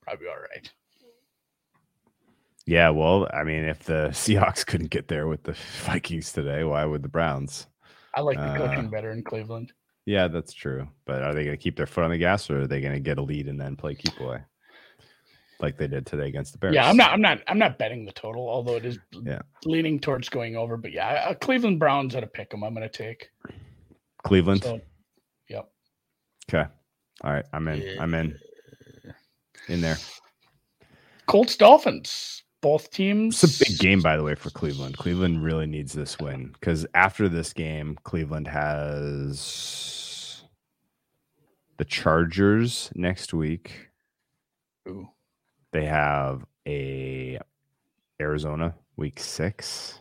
Probably all right. Yeah, well, I mean, if the Seahawks couldn't get there with the Vikings today, why would the Browns? I like the Uh, coaching better in Cleveland. Yeah, that's true. But are they going to keep their foot on the gas, or are they going to get a lead and then play keep away, like they did today against the Bears? Yeah, I'm not. I'm not. I'm not betting the total, although it is Yeah. leaning towards going over. But yeah, uh, Cleveland Browns at a pick 'em. I'm going to take. Cleveland. So, yep. Okay. All right. I'm in. I'm in. In there. Colts Dolphins. Both teams. It's a big game, by the way, for Cleveland. Cleveland really needs this win because after this game, Cleveland has the Chargers next week. Ooh. They have a Arizona week six,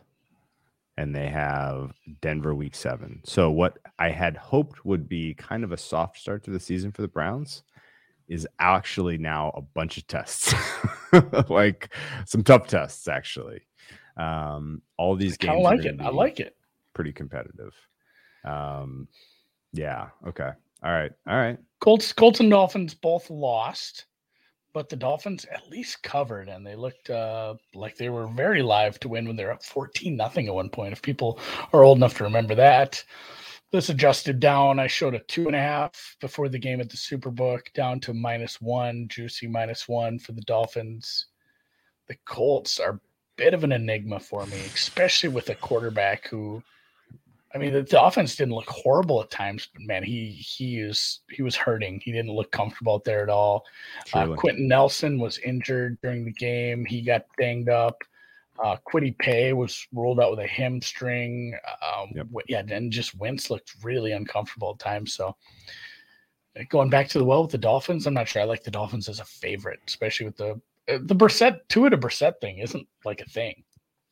and they have Denver week seven. So what I had hoped would be kind of a soft start to the season for the Browns is actually now a bunch of tests, like some tough tests actually. Um, all these games, I like it. I like it. pretty competitive. Um, yeah. Okay. All right. All right. Colts, Colts and Dolphins both lost, but the Dolphins at least covered, and they looked uh, like they were very live to win when they're up fourteen nothing at one point. If people are old enough to remember that, this adjusted down. I showed a two and a half before the game at the Superbook, down to minus one, juicy minus one for the Dolphins. The Colts are a bit of an enigma for me, especially with a quarterback who. I mean, the, the offense didn't look horrible at times, but man, he he is he was hurting. He didn't look comfortable out there at all. Uh, Quenton Nelson was injured during the game. He got banged up. Uh, Kwity Paye was rolled out with a hamstring. Um, Yep. Yeah, and just Wentz looked really uncomfortable at times. So uh, going back to the well with the Dolphins, I'm not sure. I like the Dolphins as a favorite, especially with the uh, the Brissett Tua to Brissett thing isn't like a thing.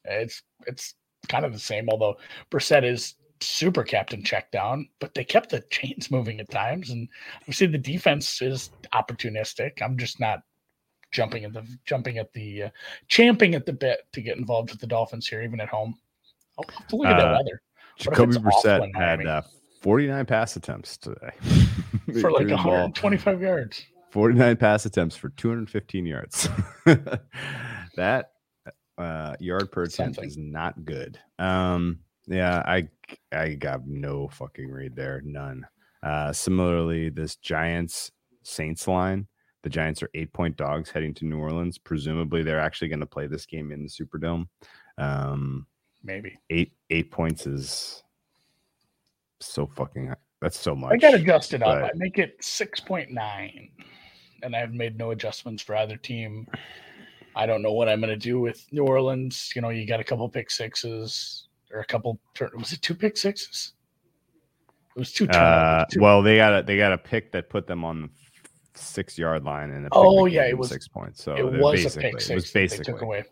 It's it's kind of the same, although Brissett is super captain check down, but they kept the chains moving at times, and obviously the defense is opportunistic. I'm just not jumping at the jumping at the uh, champing at the bit to get involved with the Dolphins here, even at home. To look at that Uh, weather Jacoby Brissett had uh, 49 pass attempts today for like Threw the ball 125 yards. 49 pass attempts for 215 yards. that uh, yard per attempt Something. is not good. Um, yeah, I I got no fucking read there, none. Uh, similarly, this Giants Saints line, the Giants are eight point dogs heading to New Orleans. Presumably, they're actually going to play this game in the Superdome. Um, Maybe eight eight points is so fucking. That's so much. I got adjusted up. I make it 6.9, and I've made no adjustments for either team. I don't know what I'm going to do with New Orleans. You know, you got a couple pick sixes or a couple. Was it two pick sixes? It was two. Uh, two- well, they got a they got a pick that put them on the six yard line, and a Oh, yeah, it was- six points. So it was a basically- pick It six. was that they basically took away.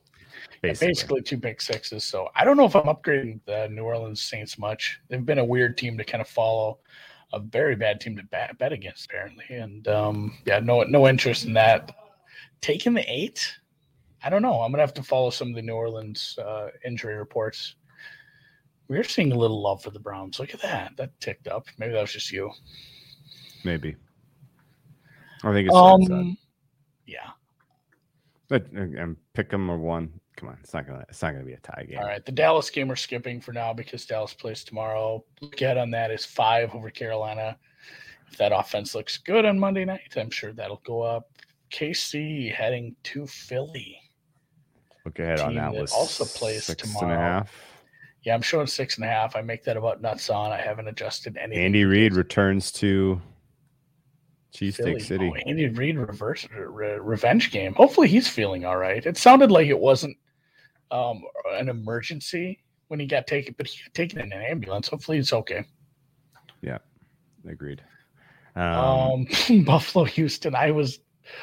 basically. basically two pick sixes. So I don't know if I'm upgrading the New Orleans Saints much. They've been a weird team to kind of follow, a very bad team to bet, bet against apparently. And um, yeah, no no interest in that. Taking the eight, I don't know. I'm gonna have to follow some of the New Orleans uh, injury reports. We're seeing a little love for the Browns. Look at that. That ticked up. Maybe that was just you. maybe. I think it's um, Um, yeah. but uh, and pick them or one. Come on, it's not gonna it's not gonna be a tie game. All right, the Dallas game we're skipping for now because Dallas plays tomorrow. Look ahead on that is five over Carolina. If that offense looks good on Monday night, I'm sure that'll go up. KC heading to Philly. Look ahead on team that that was also plays six and a tomorrow. half. Yeah, I'm showing six and a half. I make that about nuts on. I haven't adjusted anything. Andy Reid returns to Philly. Cheesesteak City. Oh, Andy Reid reverse re- revenge game. Hopefully he's feeling all right. It sounded like it wasn't um, an emergency when he got taken, but he got taken in an ambulance. Hopefully it's okay. Yeah, agreed. Um, Um, Buffalo, Houston. I was,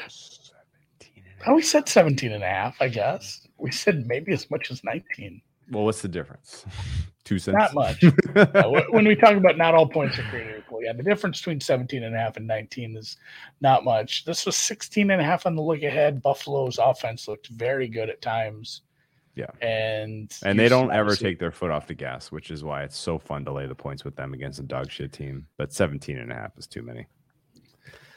17 and oh, we said 17 and a half, I guess. We said maybe as much as 19. Well, what's the difference? Two cents. Not much. When we talk about not all points are created equal, yeah, the difference between 17 and a half and 19 is not much. This was 16 and a half on the look ahead. Buffalo's offense looked very good at times. Yeah. And and they don't ever take their foot off the gas, which is why it's so fun to lay the points with them against a dog shit team. But 17 and a half is too many.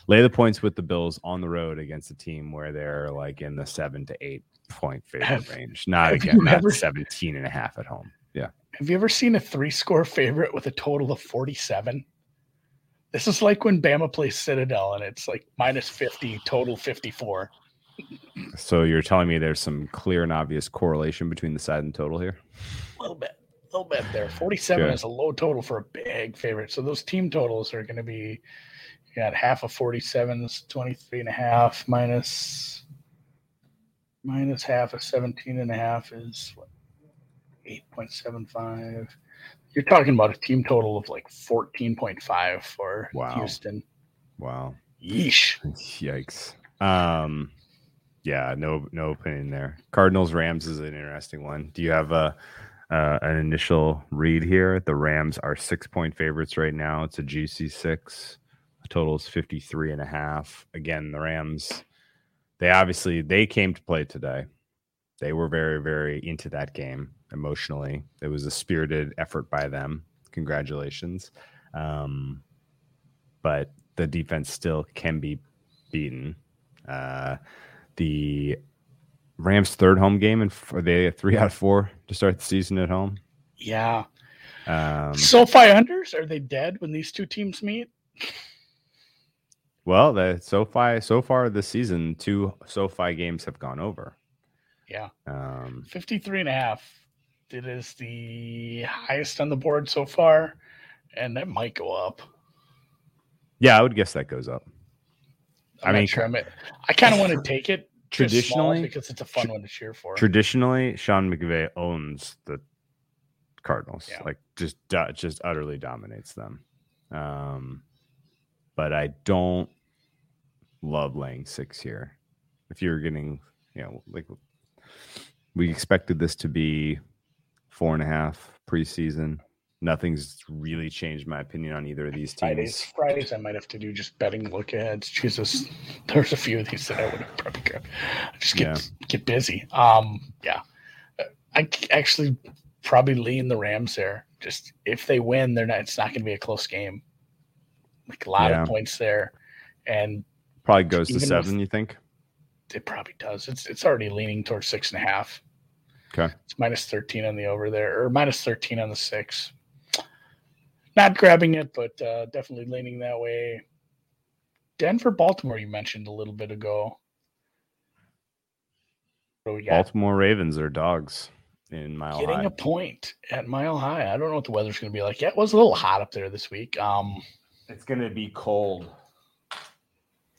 Lay the points with the Bills on the road against a team where they're like in the seven to eight point favorite Have- range. Not again, not ever- 17 and a half at home. Yeah. Have you ever seen a three score favorite with a total of 47? This is like when Bama plays Citadel and it's like minus 50, total 54. So you're telling me there's some clear and obvious correlation between the side and total here? A little bit, a little bit there. 47 Okay. is a low total for a big favorite. So those team totals are going to be, you got half of 47 is 23 and a half minus, minus half of 17 and a half is what, 8.75. You're talking about a team total of like 14.5 for Wow. Houston. Wow. Yeesh. Yikes. Um, yeah, no, no opinion there. Cardinals Rams is an interesting one. Do you have a uh, an initial read here? The Rams are six point favorites right now. It's a GC six. The total is 53 and a half. Again, the Rams, they obviously they came to play today. They were very, very into that game emotionally. It was a spirited effort by them. Congratulations. Um, but the defense still can be beaten. Uh, the Rams' third home game, and are they three out of four to start the season at home? Yeah. Um, SoFi unders are they dead when these two teams meet? Well, the SoFi so far this season, two SoFi games have gone over. Yeah. Um, 53 and a half. It is the highest on the board so far, and that might go up. yeah, I would guess that goes up. I'm I mean, sure. I'm, I kind of want to take it Traditionally- because it's a fun one to cheer for. Traditionally, Sean McVay owns the Cardinals, Yeah. like just just utterly dominates them. Um, but I don't love laying six here. If you're getting, you know, like we expected this to be four and a half preseason. Nothing's really changed my opinion on either of these teams. Fridays, Fridays I might have to do just betting look aheads. Jesus, there's a few of these that I would have probably grabbed. Just get get busy. Um, yeah, I actually probably lean the Rams there. Just if they win, they're not. It's not going to be a close game. Like a lot Yeah. of points there, and Probably goes to Even with- seven. You think? it probably does. It's it's already leaning towards six and a half. Okay. It's minus thirteen on the over there, or minus thirteen on the six. Not grabbing it, but uh, definitely leaning that way. Denver, Baltimore, you mentioned a little bit ago. What do we got? Baltimore Ravens are dogs in Mile Getting High. a point at Mile High. I don't know what the weather's going to be like. Yeah, it was a little hot up there this week. Um, It's going to be cold.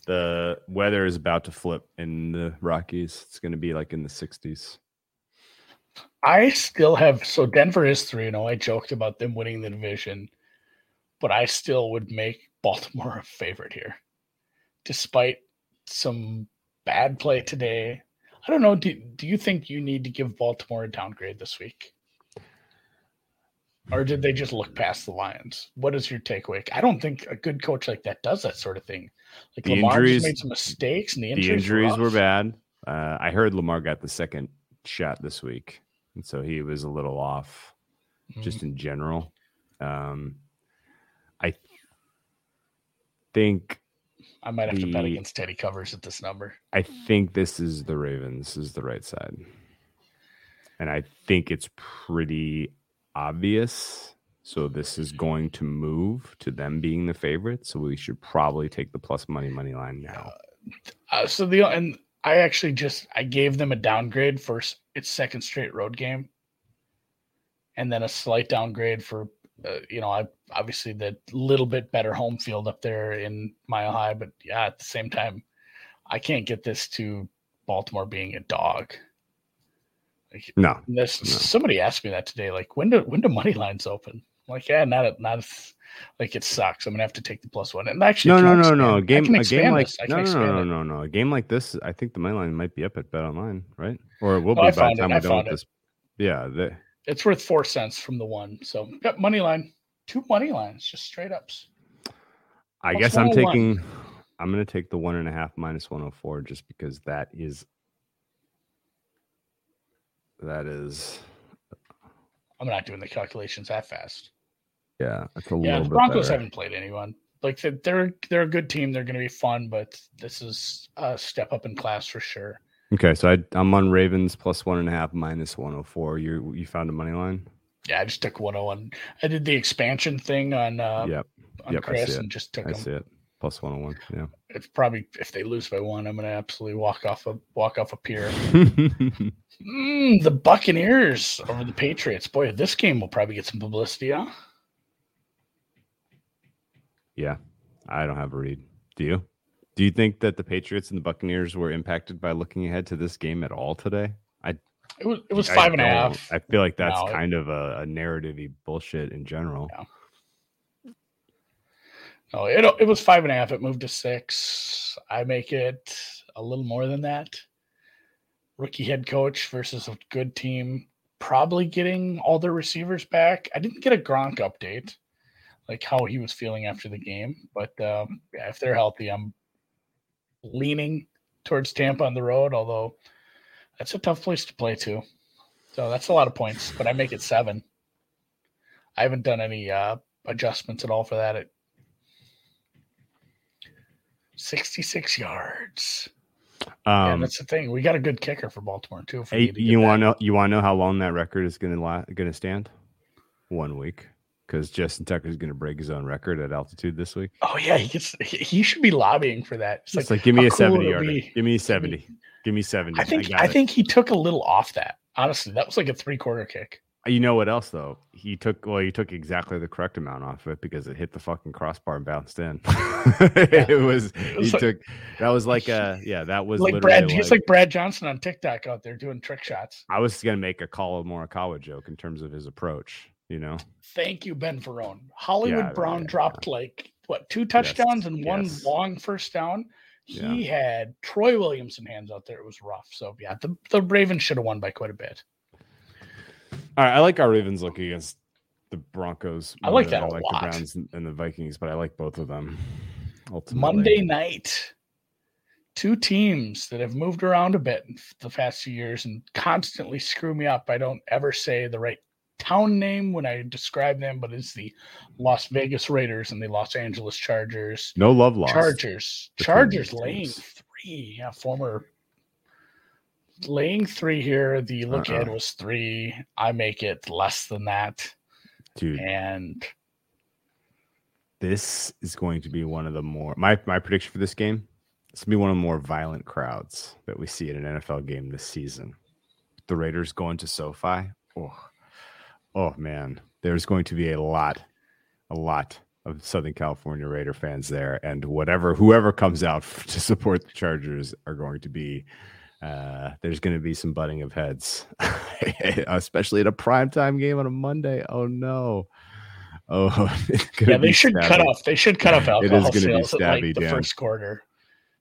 The weather is about to flip in the Rockies. It's going to be like in the 60s. I still have so Denver is three and oh. I joked about them winning the division, but I still would make Baltimore a favorite here, despite some bad play today. I don't know. Do, do you think you need to give Baltimore a downgrade this week? Or did they just look past the Lions? What is your takeaway? I don't think a good coach like that does that sort of thing. Like The Lamar injuries- just made some mistakes, and the The injuries, injuries were bad. Uh, I heard Lamar got the second shot this week. And so he was a little off Mhm. just in general. Um, I think I might have to bet against Teddy covers at this number. I think this is the Ravens this is the right side. And I think it's pretty obvious. So this is going to move to them being the favorite. So we should probably take the plus money money line now. Uh, so the and I actually just I gave them a downgrade for its second straight road game, and then a slight downgrade for uh, you know I obviously the little bit better home field up there in Mile High, but yeah, at the same time, I can't get this to Baltimore being a dog. Like, No. this No. somebody asked me that today. Like when do when do money lines open? Like yeah, not a, not a, like it sucks. I'm gonna have to take the plus one. And actually, No, no, no, expand- no. Game a game like no, no, no, no, no, no. A game like this, I think the money line might be up at Bet Online, right? Or it will Oh, be by the time we're done with it. this. Yeah, the, It's worth four cents from the one. So got money line, two money lines, just straight ups. I Plus guess I'm oh taking. I'm to take the one and a half minus 104 just because that is. That is, I'm not doing the calculations that fast. Yeah, it's a little. Yeah, the Broncos haven't played anyone. Like they're they're, they're a good team. They're going to be fun, but this is a step up in class for sure. Okay, so I, I'm on Ravens plus one and a half minus 104. You you found a money line? Yeah, I just took 101. I did the expansion thing on uh, yep, on yep, I see Circa and just took I them. see it. Plus 101. Yeah. It's probably if they lose by one, I'm going to absolutely walk off a walk off a pier. Mm, the Buccaneers over the Patriots. Boy, this game will probably get some publicity, huh? Yeah, I don't have a read. Do you? Do you think that the Patriots and the Buccaneers were impacted by looking ahead to this game at all today? I It was it was I five and a half. I feel like that's No, it- kind of a, a narrative bullshit in general. Yeah. Oh, it it was five and a half. It moved to six. I make it a little more than that. Rookie head coach versus a good team, probably getting all their receivers back. I didn't get a Gronk update, like how he was feeling after the game, but um, yeah, if they're healthy, I'm leaning towards Tampa on the road. Although that's a tough place to play too, so that's a lot of points. But I make it seven. I haven't done any uh, adjustments at all for that. It 66 yards. yeah, Um, that's the thing. We got a good kicker for Baltimore too. if we hey, to you want to know? You want to know how long that record is going to la- going to stand? One week, because Justin Tucker is going to break his own record at altitude this week. Oh yeah, he gets. He he should be lobbying for that. It's It's like, like, give me a cool seventy it yarder. be? Give me seventy. Give me seventy. I think. got I, think he took a little off that. Honestly, that was like a three quarter kick. Uh, you know what else though? He took well, he took exactly the correct amount off of it because it hit the fucking crossbar and bounced in. it was he was like- took that was like a yeah, that was Like Brad, he's like Brad Johnson on TikTok out there doing trick shots. I was gonna make a Collin Morikawa joke in terms of his approach, you know. Thank you, Ben Verone. Hollywood Yeah, Brown yeah, dropped like what two touchdowns and one yes. long first down. Yeah. He had Troy Williamson hands out there. It was rough. So yeah, the, the Ravens should have won by quite a bit. All right, I like our Ravens look against the Broncos. I like that I like lot. the Browns and- and the Vikings, but I like both of them. Ultimately. Monday night, two teams that have moved around a bit in the past few years and constantly screw me up. I don't ever say the right town name when I describe them, but it's the Las Vegas Raiders and the Los Angeles Chargers. No love lost. Chargers. Chargers laying three. Yeah, former laying three here. The look uh-uh. ahead Uh-uh. was three. I make it less than that. Dude, And this is going to be one of the more my my prediction for this game. It's gonna be one of the more violent crowds that we see in an NFL game this season. The Raiders going to SoFi. Oh, oh man, there's going to be a lot, a lot of Southern California Raider fans there, and whatever whoever comes out to support the Chargers are going to be. Uh, there's going to be some butting of heads, especially at a primetime game on a Monday. Oh no! Oh, yeah, they should cut off. They should cut off It alcohol is gonna be sales at like the Dan. first quarter.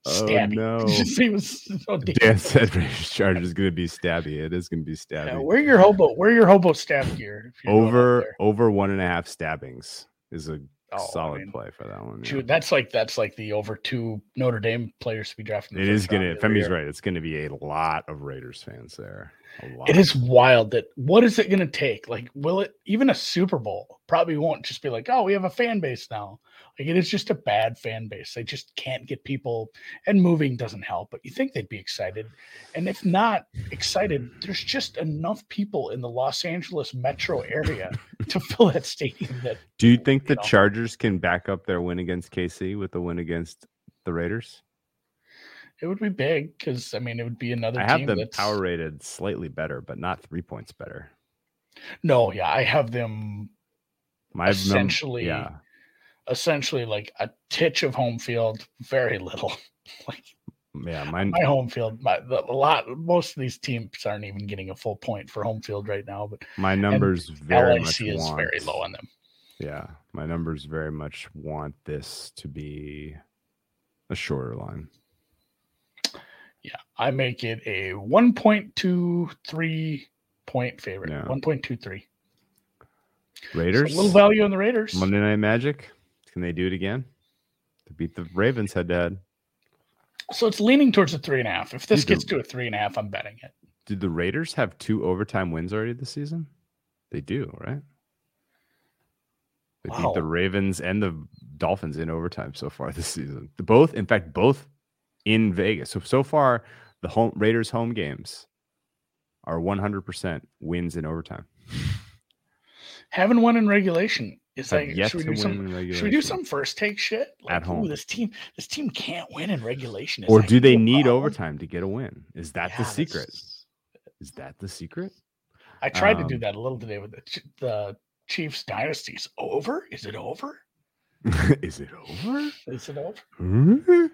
Oh, no. he was so Dan said Raiders Chargers is going to be stabby. It is going to be stabby. Yeah, wear your hobo. Wear your hobo stab gear. if you're going out over over one and a half stabbings is a Oh, I solid mean, play for that one. yeah. Dude, that's like that's like the over two Notre Dame players to be drafted. It is going to. round every Femi's right. It's going to be a lot of Raiders fans there. A lot. It is wild that what is it going to take? Like, will it even a Super Bowl probably won't just be like, oh, we have a fan base now. Like, it is just a bad fan base. They just can't get people, and moving doesn't help. But you think they'd be excited, and if not excited, there's just enough people in the Los Angeles metro area to fill that stadium. That Do you think the know. Chargers can back up their win against KC with the win against the Raiders? it would be big because I mean, it would be another. I have them that's- power rated slightly better, but not three points better. No, yeah, I have them My Essentially, yeah. Essentially like a titch of home field, very little. like Yeah, mine. my home field, my, the, a lot, most of these teams aren't even getting a full point for home field right now. But My numbers very much is want, very low on them. Yeah, my numbers very much want this to be a shorter line. Yeah, I make it a one point two three point favorite. Yeah. One point two three. Raiders, A little value on the Raiders. Monday Night Magic. Can they do it again? To beat the Ravens head to head. So it's leaning towards a three and a half. If this Dude, the- gets to a three and a half, I'm betting it. Did the Raiders have two overtime wins already this season? They do, right? They beat the Ravens and the Dolphins in overtime so far this season. The both, in fact, both in Vegas. So so far, the home Raiders home games are 100% wins in overtime. Haven't won in regulation. Is Have like should we do some? Should we do some first take shit At Like, ooh, home. This team, this team can't win in regulation. Is Or do they gonna be a need problem? overtime to get a win? Is that Yeah, the that's- secret? Is that the secret? I tried to do Um, that a little today with the the Chiefs dynasties. Over? Is it over? Is it over? Is it over?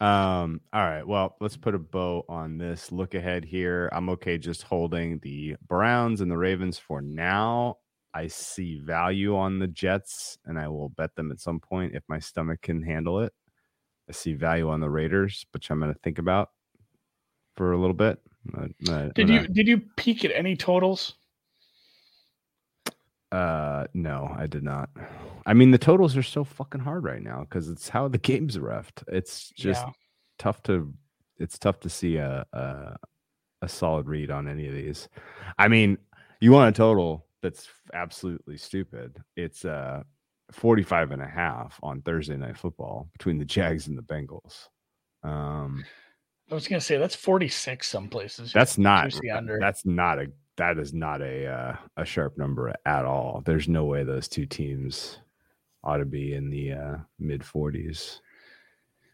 um all right well let's put a bow on this look ahead here i'm okay just holding the browns and the ravens for now I see value on the Jets, and I will bet them at some point if my stomach can handle it. I see value on the Raiders, which I'm going to think about for a little bit. I'm gonna- Did you did you peek at any totals? Uh, no, I did not. I mean, the totals are so fucking hard right now because it's how the games are refed. It's just Yeah. tough to. It's tough to see a, a a solid read on any of these. I mean, you want a total that's absolutely stupid. It's uh 45 and a half on Thursday night football between the Jags and the Bengals. Um I was gonna say that's 46 some places. that's not that's not a that is not a uh, a sharp number at all. There's no way those two teams ought to be in the uh, mid 40s.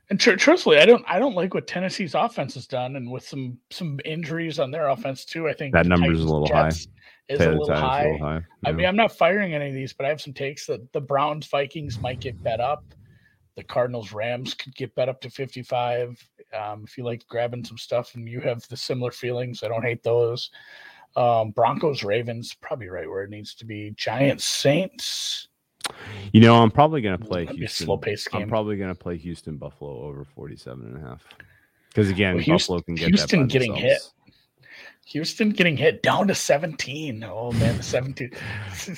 And tr- truthfully, I don't I don't like what Tennessee's offense has done, and with some some injuries on their offense too. I think That the number's a little high. Is a little high. a little high. I mean, I'm not firing any of these, but I have some takes that the Browns Vikings might get bet up. The Cardinals Rams could get bet up to 55. Um, if you like grabbing some stuff and you have the similar feelings, I don't hate those. Um, Broncos Ravens probably right where it needs to be. Giants Saints. You know, I'm probably going to play That'd Houston. slow-paced I'm probably going to play Houston Buffalo over 47 and a half. Because again, Well, Houston- Buffalo can get Houston that by getting themselves. Houston getting hit down to 17. Oh man, the 17. the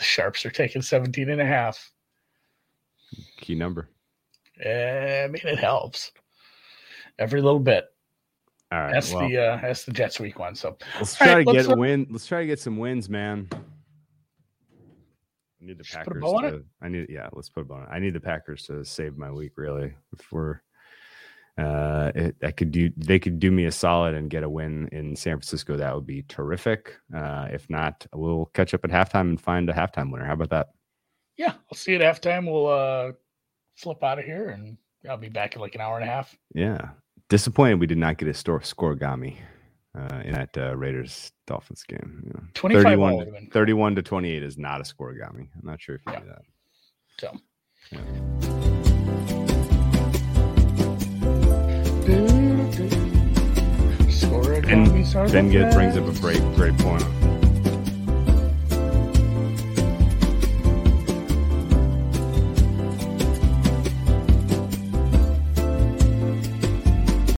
Sharps are taking 17 and a half. Key number. Eh, I mean, it helps every little bit. All right. That's well, the uh, that's the Jets week one. So let's try right, to let's, get uh, a win. Let's try to get some wins, man. I need the a Packers. bow on it? To, I need, yeah. Let's put a bow on it. I need the Packers to save my week. Really, if we're, uh, it, I could do. They could do me a solid and get a win in San Francisco. That would be terrific. Uh, if not, we'll catch up at halftime and find a halftime winner. How about that? yeah, I'll see you at halftime. We'll uh, flip out of here, and I'll be back in like an hour and a half. Yeah. Disappointed we did not get a store scoregami uh, in that uh, Raiders Dolphins game. You know, 31, would've been cool. 31 to 28 is not a score scoregami. I'm not sure if you Yeah. knew that. So. And Ben get, brings up a great, great point.